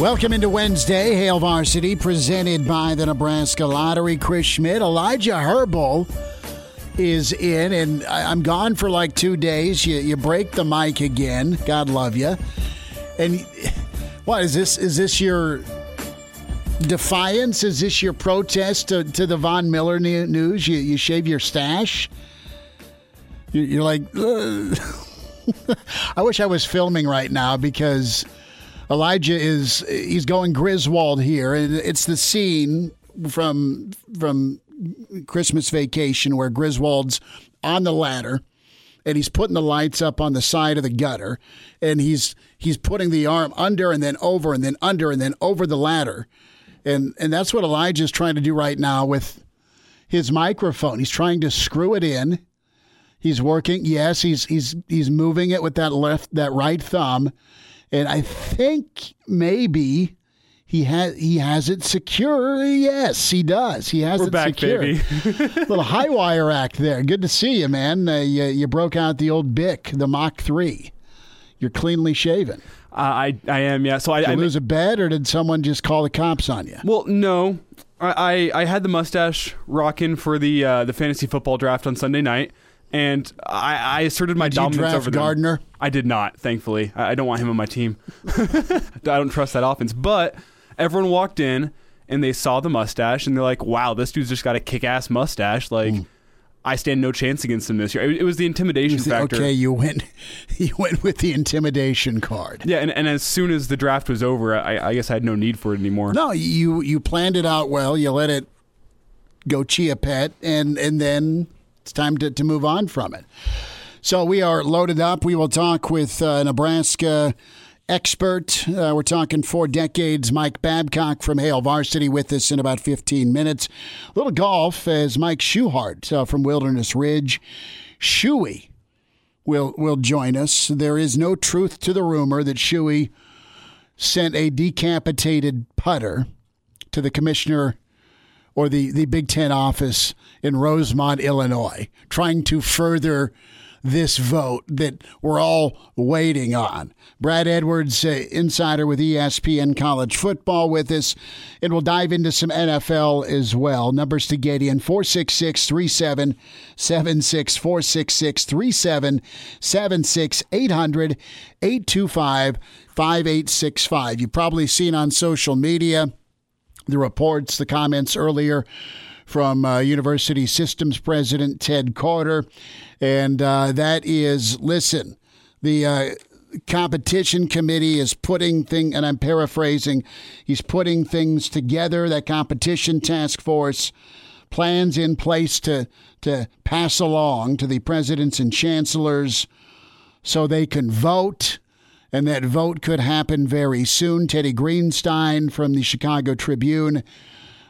Welcome into Wednesday, Hail Varsity, presented by the Nebraska Lottery. Chris Schmitz, Elijah Herbal is in, and I'm gone for like two days. You, you break the mic again. God love you. And what is this? Is this your defiance? Is this your protest to, to the Von Miller news? You, you shave your stash? You're like, I wish I was filming right now because Elijah is he's going Griswold here, and it's the scene from from Christmas Vacation where Griswold's on the ladder and he's putting the lights up on the side of the gutter and he's he's putting the arm under and then over and then under and then over the ladder. And and that's what Elijah's trying to do right now with his microphone. He's trying to screw it in. He's working. Yes he's he's he's moving it with that left that right thumb and I think maybe he has he has it secure. Yes, he does. He has We're it back, secure. baby. Little high wire act there. Good to see you, man. Uh, you, you broke out the old Bic, the Mach Three. You're cleanly shaven. Uh, I I am yeah. So I, Did you I lose a bet, or did someone just call the cops on you? well no. I, I I had the mustache rocking for the uh, the fantasy football draft on Sunday night, and I, I asserted my Did you dominance draft over them. Gardner? I did not, thankfully. I, I don't want him on my team. I don't trust that offense. But everyone walked in and they saw the mustache and they're like, "Wow, this dude's just got a kick-ass mustache." Like, mm. I stand no chance against him this year. It, it was the intimidation You think, factor. okay, you went you went with the intimidation card. Yeah, and, and as soon as the draft was over, I, I guess I had no need for it anymore. No, you you planned it out well. You let it go chia pet, and and then it's time to, to move on from it. So we are loaded up. We will talk with uh, Nebraska expert. Uh, we're talking four decades. Mike Babcock from Hail Varsity with us in about 15 minutes. A little golf as Mike Schuhart uh, from Wilderness Ridge. Shuey will will join us. There is no truth to the rumor that Shuey sent a decapitated putter to the commissioner or the, the Big Ten office in Rosemont, Illinois, trying to further this vote that we're all waiting on. Brad Edwards, uh, insider with ESPN College Football, with us, and we'll dive into some NFL as well. Numbers to get in 466 3776 466 3776 800 825 5865. You've probably seen on social media the reports, the comments earlier from uh, University Systems President Ted Carter. And uh, that is listen, the uh, competition committee is putting thing and I'm paraphrasing, he's putting things together, that competition task force plans in place to to pass along to the presidents and chancellors so they can vote and that vote could happen very soon. Teddy Greenstein from the Chicago Tribune.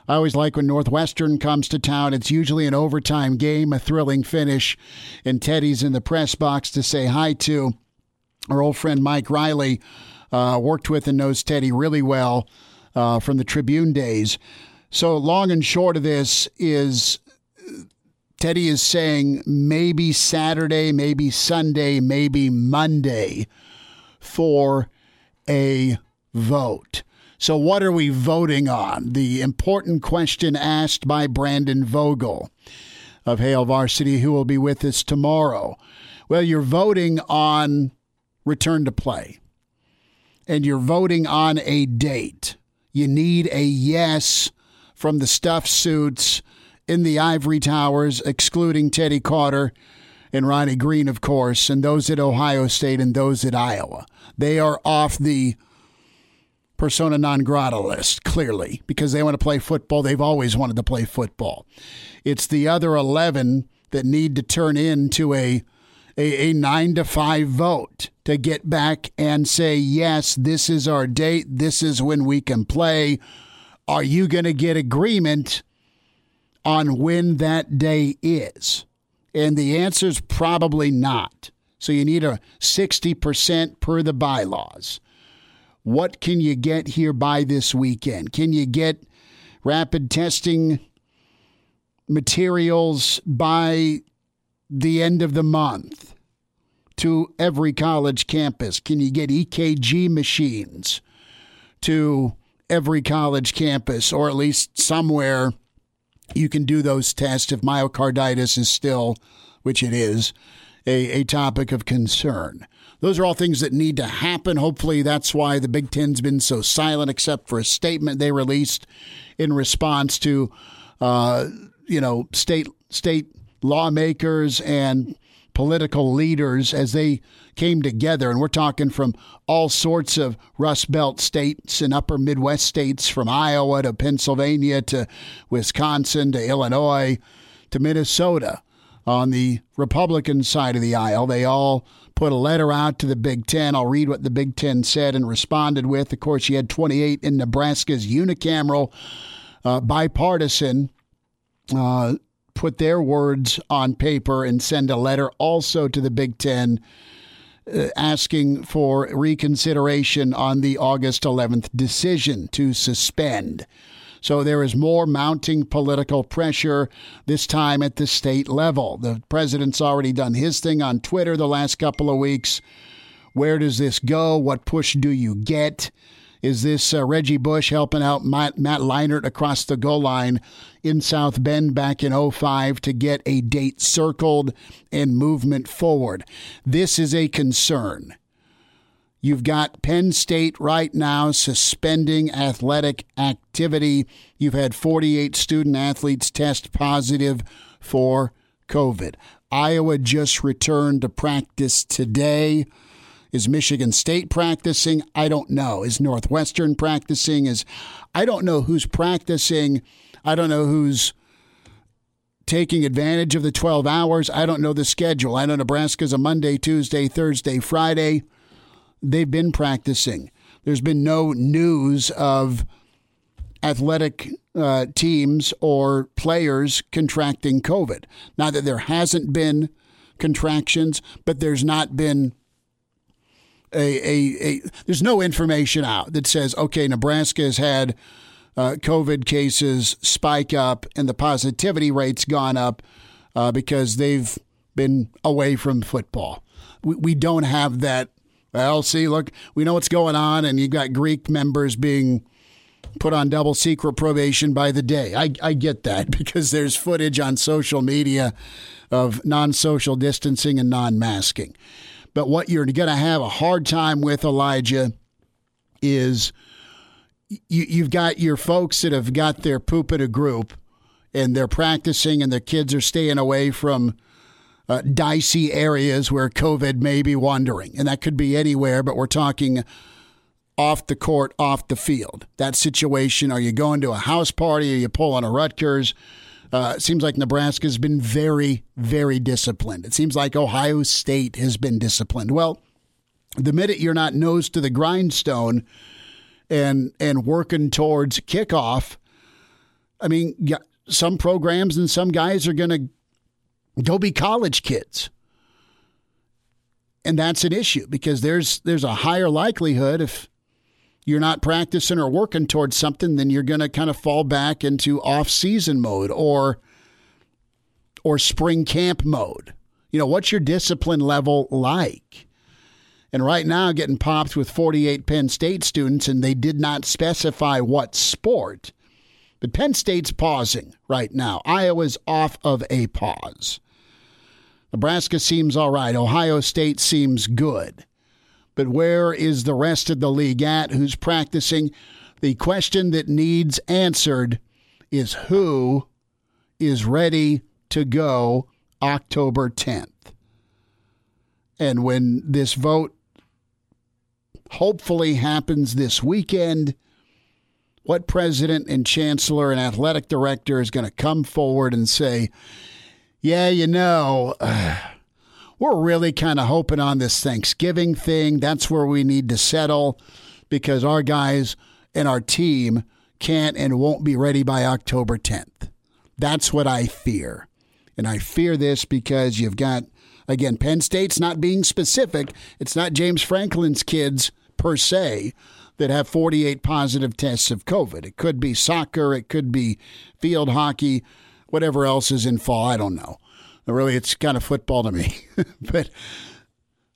I always like when Northwestern comes to town. It's usually an overtime game, a thrilling finish, and Teddy's in the press box to say hi to. Our old friend Mike Riley uh, worked with and knows Teddy really well uh, from the Tribune days. So, long and short of this is Teddy is saying maybe Saturday, maybe Sunday, maybe Monday for a vote. So, what are we voting on? The important question asked by Brandon Vogel of Hail Varsity, who will be with us tomorrow. Well, you're voting on return to play, and you're voting on a date. You need a yes from the stuffed suits in the ivory towers, excluding Teddy Carter and Ronnie Green, of course, and those at Ohio State and those at Iowa. They are off the persona non grata list, clearly, because they want to play football. They've always wanted to play football. It's the other 11 that need to turn into a, a, a nine to five vote to get back and say, yes, this is our date. This is when we can play. Are you going to get agreement on when that day is? And the answer is probably not. So you need a 60% per the bylaws. What can you get here by this weekend? Can you get rapid testing materials by the end of the month to every college campus? Can you get EKG machines to every college campus or at least somewhere you can do those tests if myocarditis is still, which it is, a, a topic of concern. Those are all things that need to happen. Hopefully, that's why the Big Ten's been so silent, except for a statement they released in response to, uh, you know, state state lawmakers and political leaders as they came together. And we're talking from all sorts of Rust Belt states and upper Midwest states, from Iowa to Pennsylvania to Wisconsin to Illinois to Minnesota. On the Republican side of the aisle, they all put a letter out to the Big Ten. I'll read what the Big Ten said and responded with. Of course, you had 28 in Nebraska's unicameral, uh, bipartisan. Uh, put their words on paper and send a letter also to the Big Ten uh, asking for reconsideration on the August 11th decision to suspend. So there is more mounting political pressure, this time at the state level. The president's already done his thing on Twitter the last couple of weeks. Where does this go? What push do you get? Is this uh, Reggie Bush helping out Matt, Matt Leinart across the goal line in South Bend back in 05 to get a date circled and movement forward? This is a concern. You've got Penn State right now suspending athletic activity. You've had 48 student athletes test positive for COVID. Iowa just returned to practice today. Is Michigan State practicing? I don't know. Is Northwestern practicing? Is I don't know who's practicing. I don't know who's taking advantage of the 12 hours. I don't know the schedule. I know Nebraska's a Monday, Tuesday, Thursday, Friday they've been practicing. There's been no news of athletic uh, teams or players contracting COVID. Not that there hasn't been contractions, but there's not been a, a, a there's no information out that says okay, Nebraska has had uh, COVID cases spike up and the positivity rate's gone up uh, because they've been away from football. We, we don't have that well, see, look, we know what's going on, and you've got Greek members being put on double secret probation by the day. I, I get that because there's footage on social media of non social distancing and non masking. But what you're going to have a hard time with, Elijah, is you, you've got your folks that have got their poop in a group and they're practicing and their kids are staying away from uh, dicey areas where COVID may be wandering. And that could be anywhere, but we're talking off the court, off the field. That situation, are you going to a house party? Are you pulling a Rutgers? Uh, it seems like Nebraska's been very, very disciplined. It seems like Ohio State has been disciplined. Well, the minute you're not nose to the grindstone and and working towards kickoff, I mean, some programs and some guys are going to go be college kids. And that's an issue because there's there's a higher likelihood if you're not practicing or working towards something, then you're going to kind of fall back into off-season mode or or spring camp mode. You know, what's your discipline level like? And right now, getting popped with 48 Penn State students, and they did not specify what sport. But Penn State's pausing right now. Iowa's off of a pause. Nebraska seems all right. Ohio State seems good. But where is the rest of the league at? Who's practicing? The question that needs answered is who is ready to go October 10th. And when this vote hopefully happens this weekend, what president and chancellor and athletic director is going to come forward and say, yeah, you know, uh, we're really kind of hoping on this Thanksgiving thing. That's where we need to settle because our guys and our team can't and won't be ready by October 10th. That's what I fear. And I fear this because you've got, again, Penn State's not being specific. It's not James Franklin's kids per se that have 48 positive tests of COVID. It could be soccer, it could be field hockey, whatever else is in fall. I don't know. Really, it's kind of football to me. but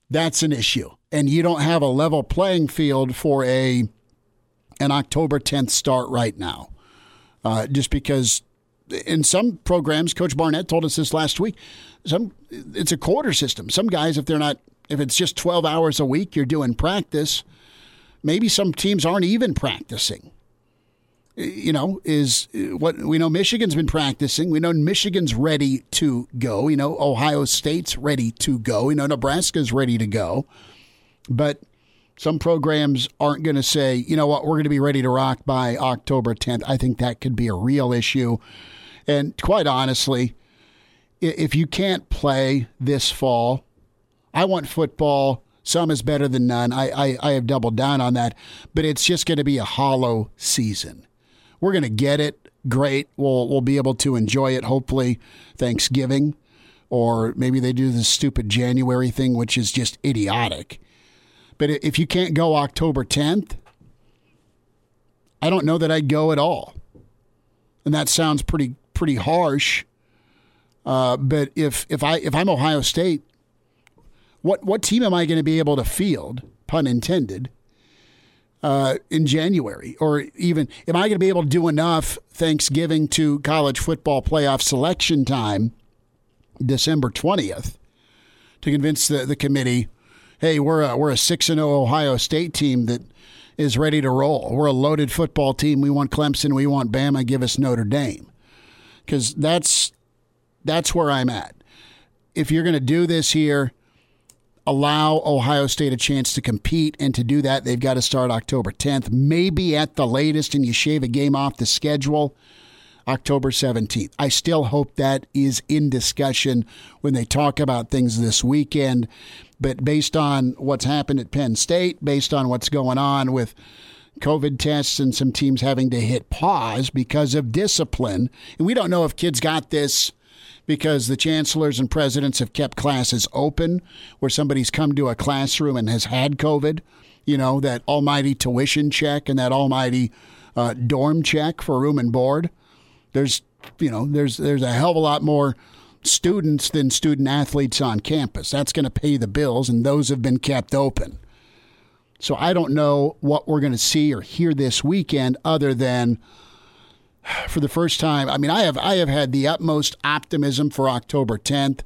that's an issue. And you don't have a level playing field for a an October 10th start right now. Uh, just because in some programs, Coach Barnett told us this last week. Some it's a quarter system. Some guys, if they're not, if it's just twelve hours a week, you're doing practice. Maybe some teams aren't even practicing. You know, is uh, what we know. Michigan's been practicing. We know Michigan's ready to go. We know Ohio State's ready to go. We know Nebraska's ready to go. But some programs aren't going to say, you know what, we're going to be ready to rock by October 10th. I think that could be a real issue. And quite honestly, if you can't play this fall, I want football. Some is better than none. I, I, I have doubled down on that, but it's just going to be a hollow season. We're going to get it. Great. We'll, we'll be able to enjoy it, hopefully, Thanksgiving. Or maybe they do this stupid January thing, which is just idiotic. But if you can't go October 10th, I don't know that I'd go at all. And that sounds pretty pretty harsh. Uh, but if if I if I'm Ohio State, what what team am I going to be able to field? Pun intended. Uh, in January, or even am I going to be able to do enough Thanksgiving to college football playoff selection time, December twentieth, to convince the, the committee, hey, we're a we're a six and zero oh Ohio State team that is ready to roll. We're a loaded football team. We want Clemson. We want Bama. Give us Notre Dame because that's that's where I'm at. If you're going to do this here, allow Ohio State a chance to compete, and to do that, they've got to start October 10th, maybe at the latest, and you shave a game off the schedule. October 17th. I still hope that is in discussion when they talk about things this weekend. But based on what's happened at Penn State, based on what's going on with COVID tests and some teams having to hit pause because of discipline. And we don't know if kids got this because the chancellors and presidents have kept classes open where somebody's come to a classroom and has had COVID. You know, that almighty tuition check and that almighty uh, dorm check for room and board. There's, you know, there's there's a hell of a lot more students than student athletes on campus. That's going to pay the bills, and those have been kept open. So I don't know what we're going to see or hear this weekend other than for the first time. I mean, I have I have had the utmost optimism for October 10th.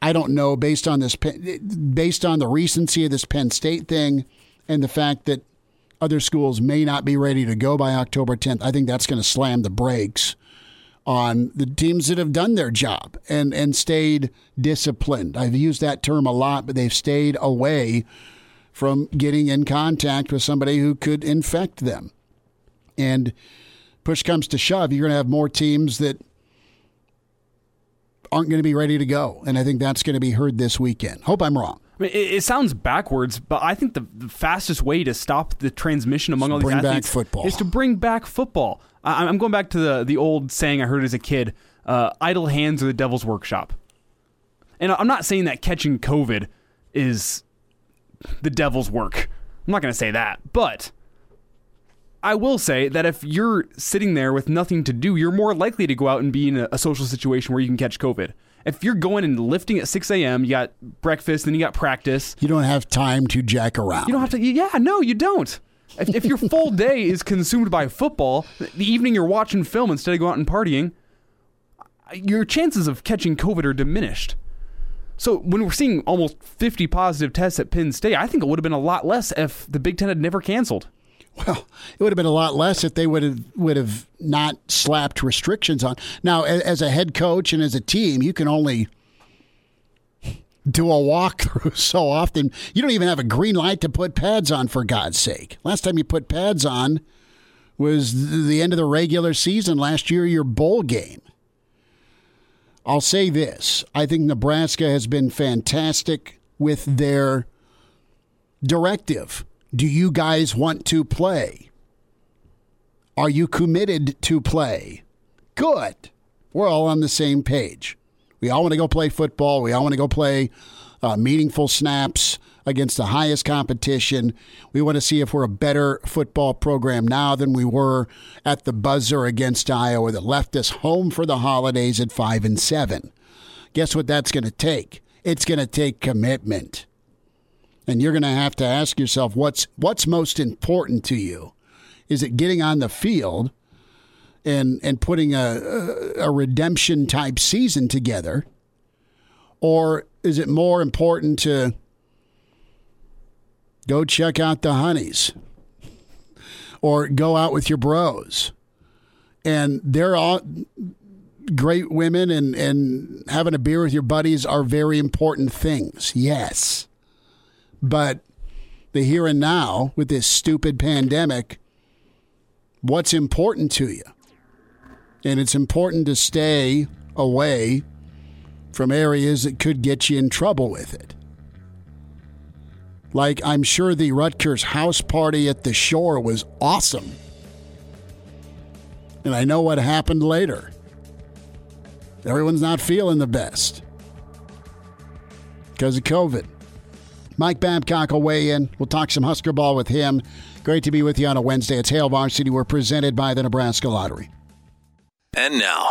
I don't know based on this based on the recency of this Penn State thing and the fact that other schools may not be ready to go by October 10th. I think that's going to slam the brakes on the teams that have done their job and and stayed disciplined. I've used that term a lot, but they've stayed away from getting in contact with somebody who could infect them. And push comes to shove, you're going to have more teams that aren't going to be ready to go. And I think that's going to be heard this weekend. Hope I'm wrong. I mean, it, it, sounds backwards, but I think the, the, fastest way to stop the transmission among all these athletes is to bring back football. I, am going back to the the old saying I heard as a kid: uh, "Idle hands are the devil's workshop." And I'm not saying that catching COVID is the devil's work. I'm not going to say that, but I will say that if you're sitting there with nothing to do, you're more likely to go out and be in a, a social situation where you can catch COVID. If you're going and lifting at 6 a.m., you got breakfast, then you got practice. You don't have time to jack around. You don't have to. Yeah, no, you don't. If, if your full day is consumed by football, the evening you're watching film instead of going out and partying, your chances of catching COVID are diminished. So when we're seeing almost 50 positive tests at Penn State, I think it would have been a lot less if the Big Ten had never canceled. Well, it would have been a lot less if they would have would have not slapped restrictions on. Now, as a head coach and as a team, you can only do a walkthrough so often. You don't even have a green light to put pads on, for God's sake. Last time you put pads on was the end of the regular season last year, your bowl game. I'll say this I think Nebraska has been fantastic with their directive. Do you guys want to play? Are you committed to play? Good. We're all on the same page. We all want to go play football. We all want to go play uh, meaningful snaps against the highest competition. We want to see if we're a better football program now than we were at the buzzer against Iowa that left us home for the holidays at 5 and 7. Guess what that's going to take? It's going to take commitment. And you're going to have to ask yourself what's what's most important to you? Is it getting on the field and and putting a, a redemption type season together? Or is it more important to go check out the honeys or go out with your bros? And they're all great women and, and having a beer with your buddies are very important things. Yes. But the here and now with this stupid pandemic, what's important to you? And it's important to stay away from areas that could get you in trouble with it. Like, I'm sure the Rutgers house party at the shore was awesome. And I know what happened later. Everyone's not feeling the best because of COVID. Mike Babcock will weigh in. We'll talk some Husker ball with him. Great to be with you on a Wednesday. It's Hail Varsity. We're presented by the Nebraska Lottery. And now.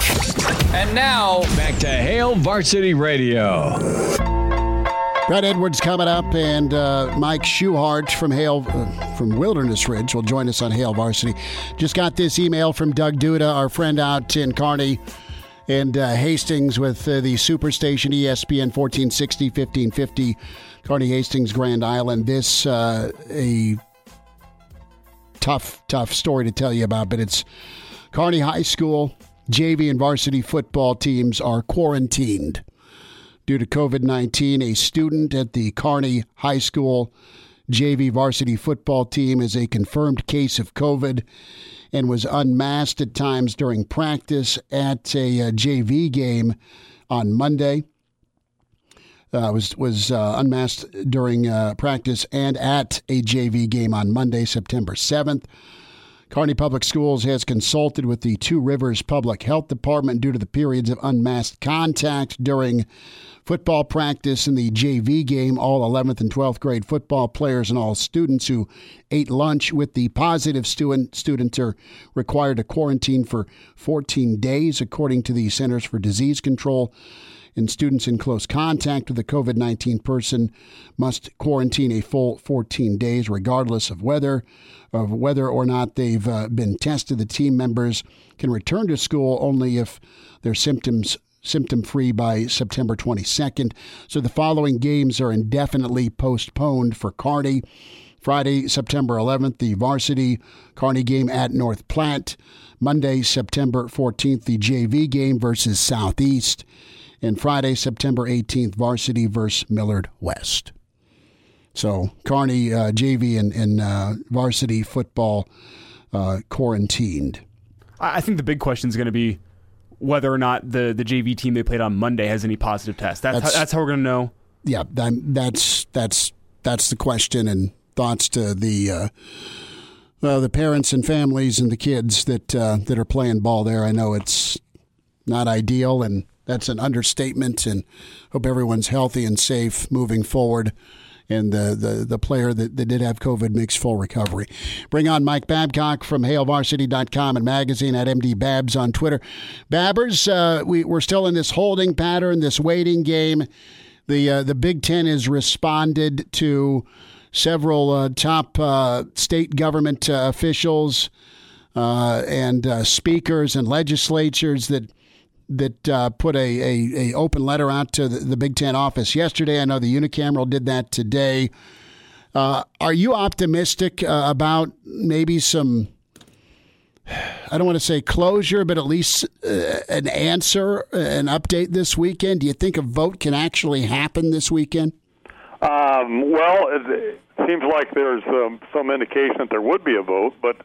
And now, back to Hail Varsity Radio. Brad Edwards coming up, and uh, Mike Schuhart from Hail uh, from Wilderness Ridge will join us on Hail Varsity. Just got this email from Doug Duda, our friend out in Kearney and uh, Hastings with uh, the Superstation ESPN 1460, 1550, Kearney Hastings, Grand Island. This uh, a tough, tough story to tell you about, but it's Kearney High School JV and varsity football teams are quarantined due to COVID 19. A student at the Kearney High School JV varsity football team is a confirmed case of COVID and was unmasked at times during practice at a, a uh, JV game on Monday. Uh, was was uh, unmasked during uh, practice and at a JV game on Monday, September 7th. Kearney Public Schools has consulted with the Two Rivers Public Health Department due to the periods of unmasked contact during football practice and the JV game. All 11th and 12th grade football players and all students who ate lunch with the positive student students are required to quarantine for 14 days, according to the Centers for Disease Control and students in close contact with a COVID 19 person must quarantine a full 14 days, regardless of whether of whether or not they've uh, been tested. The team members can return to school only if their symptoms symptom free by September 22nd. So the following games are indefinitely postponed for Kearney. Friday, September 11th, the varsity Kearney game at North Platte. Monday, September 14th, the JV game versus Southeast and Friday, September 18th, varsity versus Millard West. So Kearney uh, JV and, and uh, varsity football uh, quarantined. I think the big question is going to be whether or not the, the JV team they played on Monday has any positive tests. That's that's how, that's how we're going to know. Yeah, that, that's that's that's the question and thoughts to the uh, well, the parents and families and the kids that uh, that are playing ball there. I know it's not ideal and that's an understatement. And hope everyone's healthy and safe moving forward. And the, the, the player that, that did have COVID makes full recovery. Bring on Mike Babcock from HailVarsity.com and magazine at MD Babs on Twitter. Babbers, uh, we, we're still in this holding pattern, this waiting game. The, uh, the Big Ten has responded to several uh, top uh, state government uh, officials uh, and speakers and legislatures that that uh, put a, a, a, open letter out to the, the, Big Ten office yesterday. I know the unicameral did that today. Uh, are you optimistic uh, about maybe some? I don't want to say closure, but at least uh, an answer, an update this weekend. Do you think a vote can actually happen this weekend? Um, well, it, seems like there's um, some indication that there would be a vote, but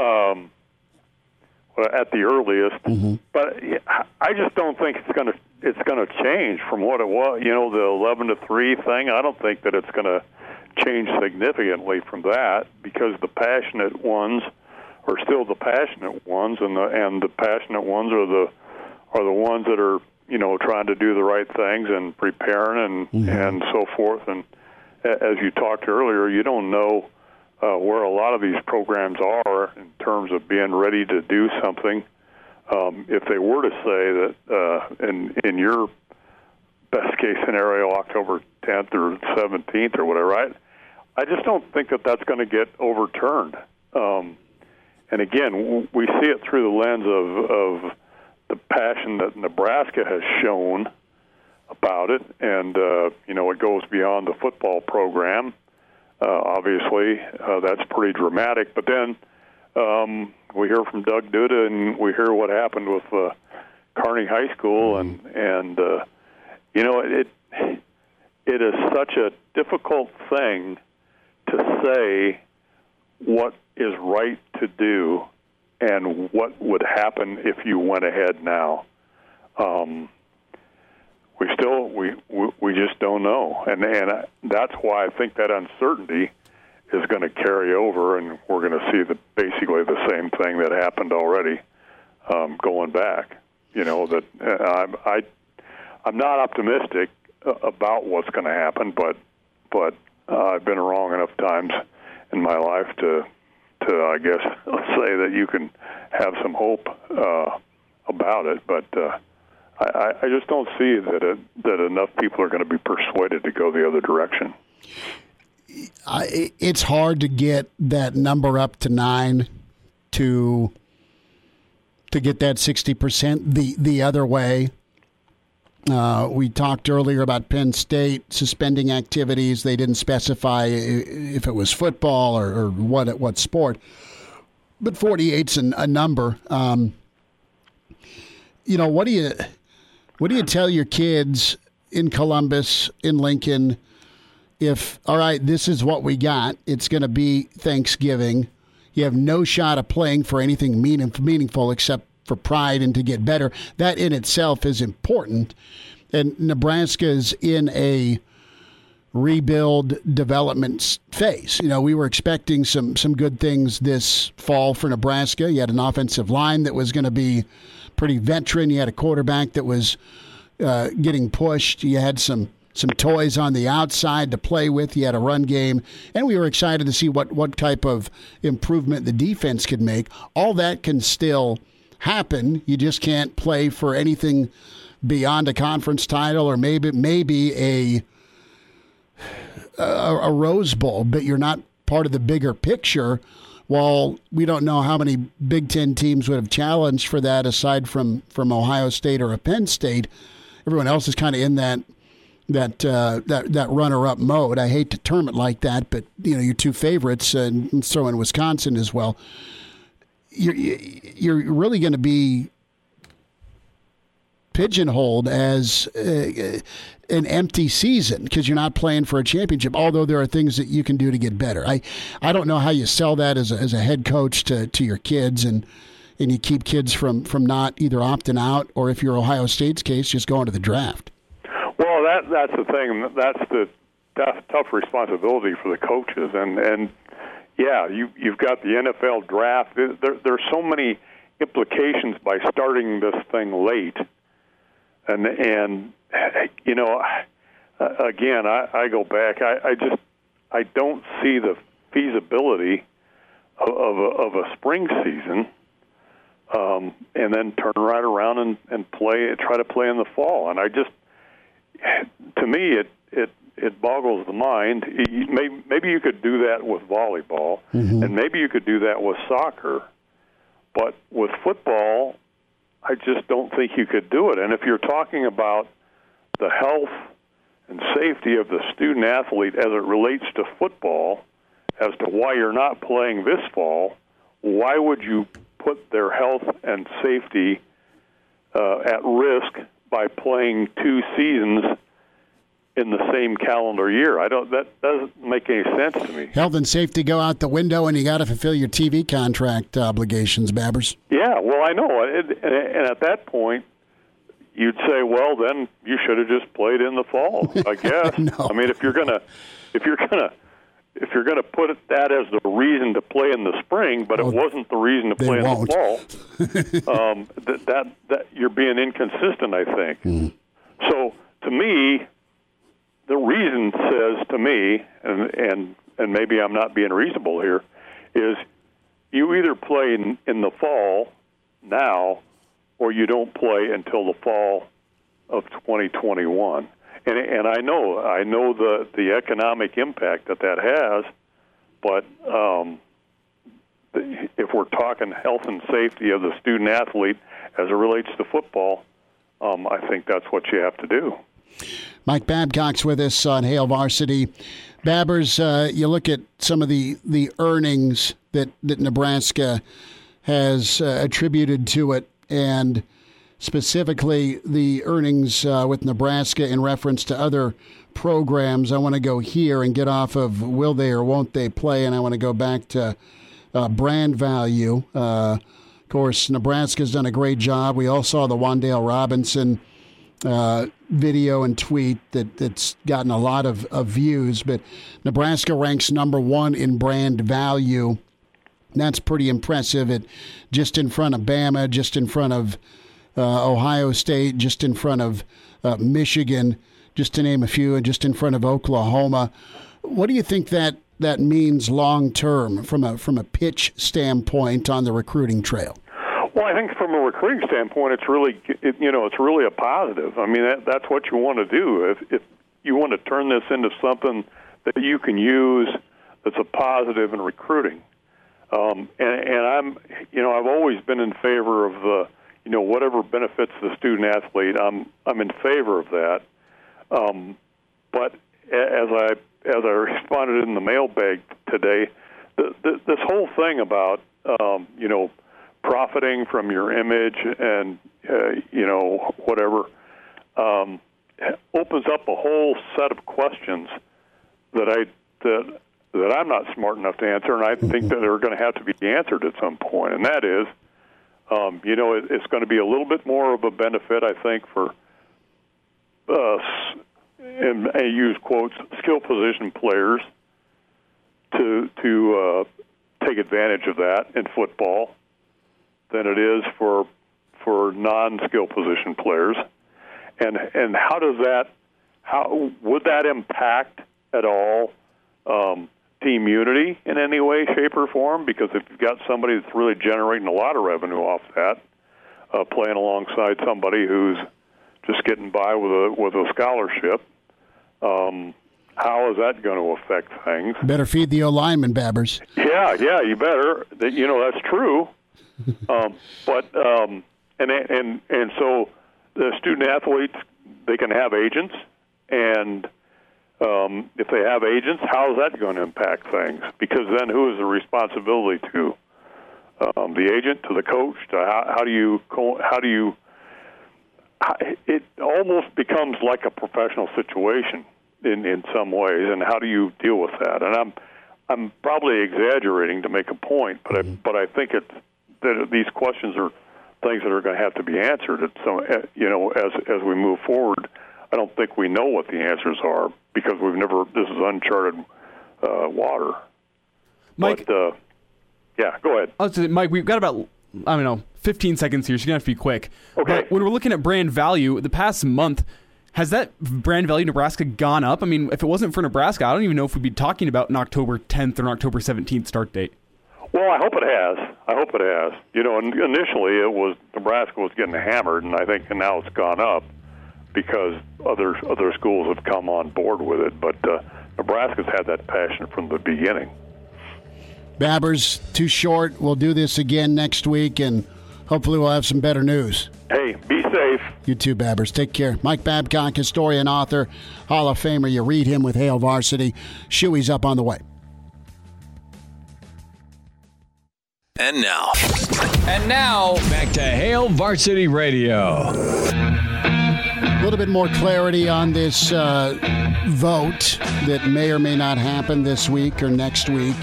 um, at the earliest. Mm-hmm. But I just don't think it's going to it's going to change from what it was. You know, the eleven to three thing. I don't think that it's going to change significantly from that because the passionate ones are still the passionate ones, and the and the passionate ones are the are the ones that are you know trying to do the right things and preparing and Mm-hmm. and so forth. And as you talked earlier, you don't know uh, where a lot of these programs are in terms of being ready to do something. Um, if they were to say that uh, in in your best case scenario, October 10th or 17th or whatever, right? I just don't think that that's going to get overturned. Um, and again, we see it through the lens of, of the passion that Nebraska has shown about it, and uh, you know it goes beyond the football program. Uh, obviously, uh, that's pretty dramatic. But then um, we hear from Doug Duda, and we hear what happened with uh, Kearney High School, and and uh, you know it it is such a difficult thing to say what is right to do and what would happen if you went ahead now. Um, we still we, we just don't know, and and I- that's why I think that uncertainty is going to carry over, and we're going to see the basically the same thing that happened already um, going back. You know that uh, I'm I I'm not optimistic uh, about what's going to happen, but but uh, I've been wrong enough times in my life to to I guess say that you can have some hope uh, about it, but. Uh, I, I- just don't see that it, that enough people are going to be persuaded to go the other direction. I, it's hard to get that number up to nine to to get that sixty percent the the other way. Uh, we talked earlier about Penn State suspending activities. They didn't specify if it was football or, or what what sport, but 48's an, a number. Um, you know what do you what do you tell your kids in Columbus, in Lincoln? if all right, this is what we got. It's going to be Thanksgiving. You have no shot of playing for anything meaning, meaningful except for pride and to get better. That in itself is important. And Nebraska is in a rebuild development phase. You know, we were expecting some some good things this fall for Nebraska. You had an offensive line that was going to be pretty veteran. You had a quarterback that was uh, getting pushed. You had some some toys on the outside to play with. You had a run game, and we were excited to see what what type of improvement the defense could make. All that can still happen. You just can't play for anything beyond a conference title or maybe maybe a a, a Rose Bowl, but you're not part of the bigger picture. While we don't know how many Big Ten teams would have challenged for that, aside from from Ohio State or a Penn State, everyone else is kind of in that that uh, that that runner up mode. I hate to term it like that, but you know your two favorites, and throw in Wisconsin as well. You're you're really going to be pigeonholed as uh, an empty season because you're not playing for a championship. Although there are things that you can do to get better. I I don't know how you sell that as a, as a head coach to, to your kids and and you keep kids from from not either opting out or if you're Ohio State's case, just going to the draft. Well, that that's the thing. That's the tough, tough responsibility for the coaches, and and yeah, you you've got the NFL draft. There there's so many implications by starting this thing late, and and you know, again, I, I go back. I, I just I don't see the feasibility of of a, of a spring season. Um, and then turn right around and, and play, try to play in the fall. And I just, to me, it it it boggles the mind. Maybe maybe you could do that with volleyball, and maybe you could do that with soccer, but with football, I just don't think you could do it. And if you're talking about the health and safety of the student athlete as it relates to football, as to why you're not playing this fall, why would you put their health and safety uh, at risk by playing two seasons in the same calendar year? I don't. That doesn't make any sense to me. Health and safety go out the window, and you got to fulfill your TV contract obligations, Babbers. Yeah, well, I know, and, and at that point, you'd say, well, then you should have just played in the fall. I guess. No. I mean, if you're gonna, if you're gonna, if you're gonna put it, that as the reason to play in the spring, but Oh, it wasn't the reason to play in won't. the fall, um, that, that that you're being inconsistent. I think. Hmm. So to me, the reason says to me, and and and maybe I'm not being reasonable here, is you either play in, in the fall now, or you don't play until the fall of 2021. And and I know I know the the economic impact that that has, but um, if we're talking health and safety of the student athlete as it relates to football, um, I think that's what you have to do. Mike Babcock's with us on Hail Varsity. Babbers, uh, you look at some of the, the earnings that, that Nebraska has uh, attributed to it, and specifically the earnings uh, with Nebraska in reference to other programs. I want to go here and get off of will they or won't they play, and I want to go back to uh, brand value. Uh, of course, Nebraska's done a great job. We all saw the Wan'Dale Robinson uh, video and tweet that, that's gotten a lot of, of views, but Nebraska ranks number one in brand value. That's pretty impressive. It just in front of Bama, just in front of uh, Ohio State, just in front of uh, Michigan, just to name a few, and just in front of Oklahoma. What do you think that that means long term from a from a pitch standpoint on the recruiting trail? Well, I think from a recruiting standpoint, it's really it, you know it's really a positive. I mean, that, that's what you want to do. If, if you want to turn this into something that you can use that's a positive in recruiting, um, and, and I'm you know I've always been in favor of the you know whatever benefits the student athlete. I'm I'm in favor of that. Um, but as I as I responded in the mailbag today, the, the, this whole thing about um, you know profiting from your image and uh, you know whatever um, opens up a whole set of questions that I that that I'm not smart enough to answer, and I think that they're going to have to be answered at some point. And that is, um, you know, it, it's going to be a little bit more of a benefit, I think, for uh, s- and I use quotes skill position players to to uh, take advantage of that in football than it is for for non-skill position players. And and how does that how would that impact at all um, team unity in any way, shape, or form? Because if you've got somebody that's really generating a lot of revenue off that, uh, playing alongside somebody who's just getting by with a with a scholarship, um, how is that going to affect things? Better feed the O lineman, Babbers. Yeah, yeah, you better. You know that's true. um, but um, and and and so the student athletes they can have agents, and um, if they have agents, how is that going to impact things? Because then who is the responsibility to? Um, the agent to the coach to how, how do you co- how do you it almost becomes like a professional situation in in some ways and how do you deal with that and i'm i'm probably exaggerating to make a point but i but i think it's that these questions are things that are going to have to be answered at some you know as as we move forward i don't think we know what the answers are because we've never this is uncharted uh, water Mike, but uh, yeah go ahead I was say, Mike, we've got about I don't know 15 seconds here, so you're gonna have to be quick. Okay. But when we're looking at brand value, the past month. Has that brand value Nebraska gone up? I mean, if it wasn't for Nebraska, I don't even know if we'd be talking about an October 10th or an October 17th start date. Well, I hope it has. I hope it has. You know, initially it was Nebraska was getting hammered, and I think now it's gone up because other other schools have come on board with it. But uh, Nebraska's had that passion from the beginning. Babbers, too short. We'll do this again next week, and hopefully we'll have some better news. Hey, be safe. You too, Babbers. Take care. Mike Babcock, historian, author, Hall of Famer. You read him with Hail Varsity. Shuey's up on the way. And now, And now, back to Hail Varsity Radio. A little bit more clarity on this uh, vote that may or may not happen this week or next week.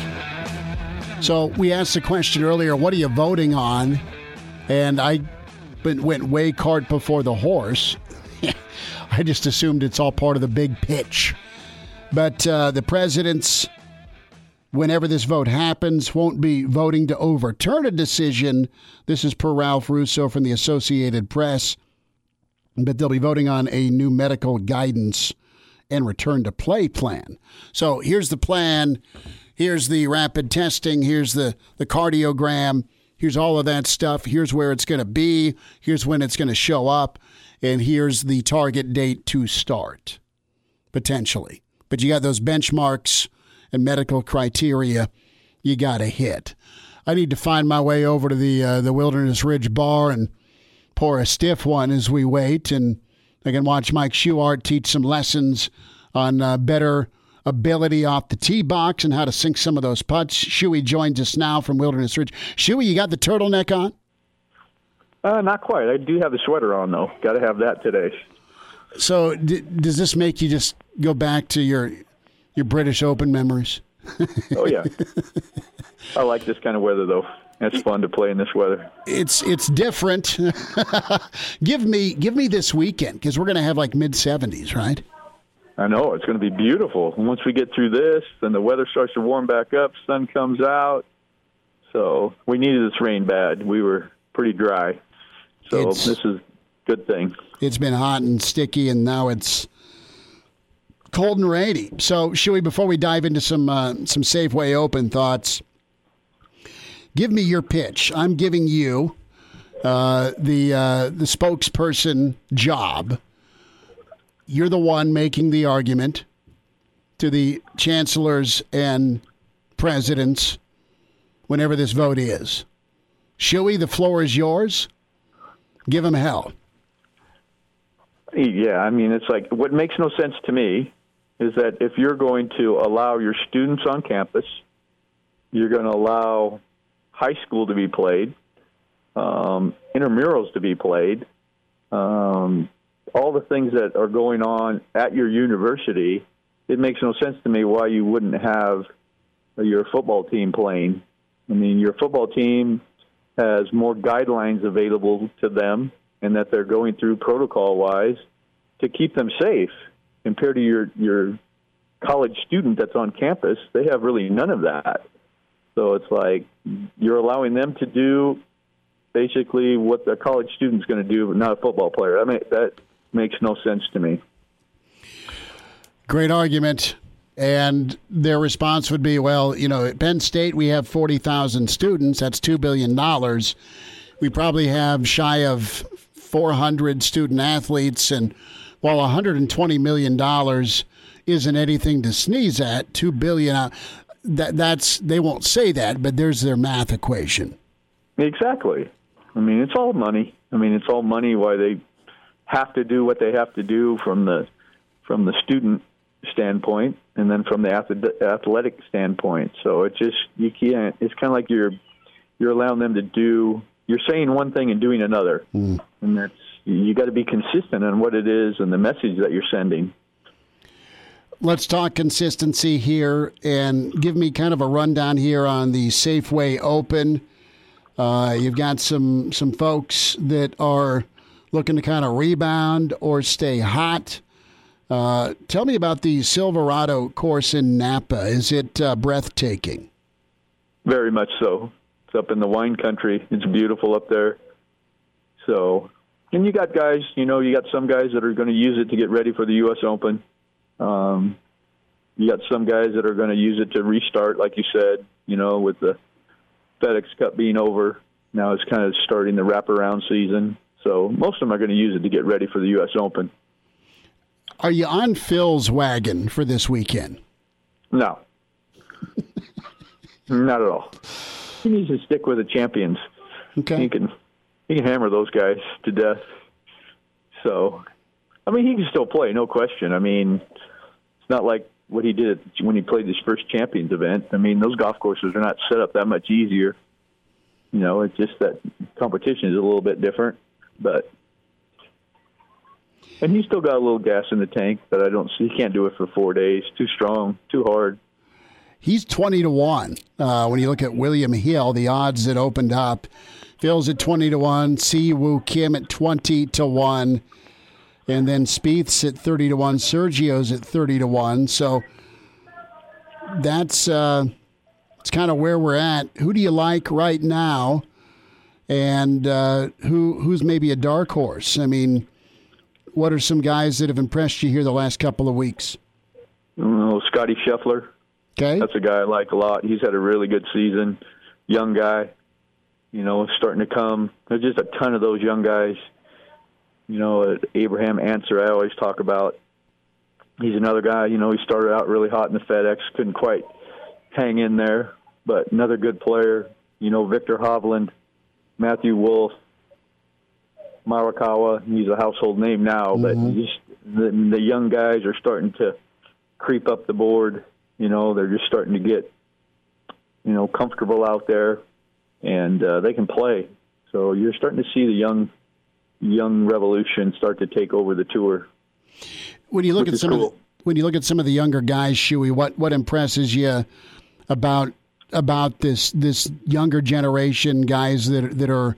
So we asked the question earlier, what are you voting on? And I went, went way cart before the horse. I just assumed it's all part of the big pitch. But uh, the president's, whenever this vote happens, won't be voting to overturn a decision. This is per Ralph Russo from the Associated Press but they'll be voting on a new medical guidance and return to play plan. So here's the plan. Here's the rapid testing. Here's the, the cardiogram. Here's all of that stuff. Here's where it's going to be. Here's when it's going to show up. And here's the target date to start, potentially. But you got those benchmarks and medical criteria you got to hit. I need to find my way over to the uh, the Wilderness Ridge Bar and pour a stiff one as we wait, and I can watch Mike Schuart teach some lessons on uh, better ability off the tee box and how to sink some of those putts. Shuey joins us now from Wilderness Ridge. Shuey, you got the turtleneck on? Uh, not quite. I do have the sweater on though. Got to have that today. So, d- does this make you just go back to your your British Open memories? Oh yeah. I like this kind of weather though. It's fun to play in this weather. It's it's different. give me give me this weekend because we're going to have like mid seventies, right? I know it's going to be beautiful. And once we get through this, then the weather starts to warm back up. Sun comes out. So we needed this rain bad. We were pretty dry. So It's- this is a good thing. It's been hot and sticky, and now it's cold and rainy. So, Shuey, before we dive into some uh, some Safeway Open thoughts, give me your pitch. I'm giving you uh, the uh, the spokesperson job. You're the one making the argument to the chancellors and presidents whenever this vote is. Shuey, the floor is yours. Give them hell. Yeah, I mean, it's like what makes no sense to me is that if you're going to allow your students on campus, you're going to allow high school to be played, um, intramurals to be played, um, all the things that are going on at your university. It makes no sense to me why you wouldn't have your football team playing. I mean, your football team has more guidelines available to them and that they're going through protocol wise to keep them safe compared to your your college student that's on campus they have really none of that so it's like you're allowing them to do basically what the college student's going to do but not a football player i mean that makes no sense to me Great argument. And their response would be, well, you know, at Penn State we have 40,000 students. That's $2 billion. We probably have shy of 400 student athletes. And while $120 million isn't anything to sneeze at, 2 billion, uh, that, that's, they won't say that, but there's their math equation. Exactly. I mean, it's all money. I mean, it's all money. Why they have to do what they have to do from the from the student standpoint, and then from the ath- athletic standpoint. So it just you can't. It's kind of like you're you're allowing them to do. You're saying one thing and doing another, and that's you got to be consistent on what it is and the message that you're sending. let's talk consistency here and give me kind of a rundown here on the Safeway Open. Uh, you've got some some folks that are looking to kind of rebound or stay hot. Uh, tell me about the Silverado course in Napa. Is it uh, breathtaking? Very much so. It's up in the wine country. It's beautiful up there. So, and you got guys, you know, you got some guys that are going to use it to get ready for the U.S. Open. Um, you got some guys that are going to use it to restart, like you said, you know, with the FedEx Cup being over. Now it's kind of starting the wraparound season. So most of them are going to use it to get ready for the U.S. Open. Are you on Phil's wagon for this weekend? No, not at all. He needs to stick with the champions. Okay. He can he can hammer those guys to death. So, I mean, he can still play, no question. I mean, it's not like what he did when he played his first Champions event. I mean, those golf courses are not set up that much easier. You know, it's just that competition is a little bit different, but and he's still got a little gas in the tank, but I don't see he can't do it for four days. Too strong, too hard. He's twenty to one. Uh, when you look at William Hill, the odds that opened up, Phil's at twenty to one. Si Woo Kim at twenty to one, and then Spieth's at thirty to one. Sergio's at thirty to one. So that's uh, it's kind of where we're at. Who do you like right now? And uh, who who's maybe a dark horse? I mean, what are some guys that have impressed you here the last couple of weeks? Oh, Scotty Scheffler. Okay, that's a guy I like a lot. He's had a really good season. Young guy, you know, starting to come. There's just a ton of those young guys. You know, Abraham Ancer, I always talk about. He's another guy. You know, he started out really hot in the FedEx, couldn't quite hang in there, but another good player. You know, Viktor Hovland, Matthew Wolff, Morikawa. He's a household name now, but mm-hmm. the, the young guys are starting to creep up the board. You know, they're just starting to get, you know, comfortable out there, and uh, they can play. So you're starting to see the young, young revolution start to take over the tour. When you look at some cool. of the, when you look at some of the younger guys, Shuey, what what impresses you about about this this younger generation guys that that are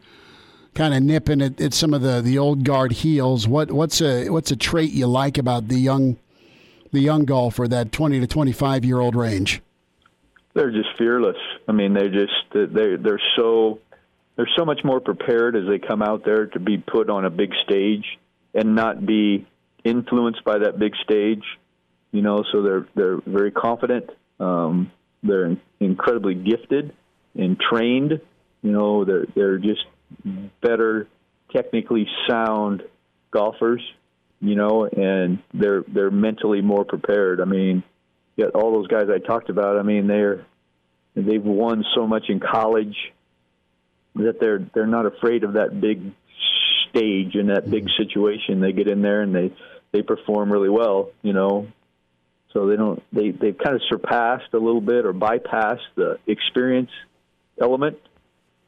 kind of nipping at, at, some of the, the old guard heels. What what's a what's a trait you like about the young the young golfer that twenty to twenty five year old range? They're just fearless. I mean, they're just they they're so they're so much more prepared as they come out there to be put on a big stage and not be influenced by that big stage. You know, so they're they're very confident. Um, they're incredibly gifted and trained. You know, they're they're just better, technically sound golfers. You know, and they're they're mentally more prepared. I mean, yet all those guys I talked about. I mean, they're they've won so much in college that they're they're not afraid of that big stage and that big mm-hmm. situation. They get in there and they they perform really well. You know, so they don't they they've kind of surpassed a little bit or bypassed the experience element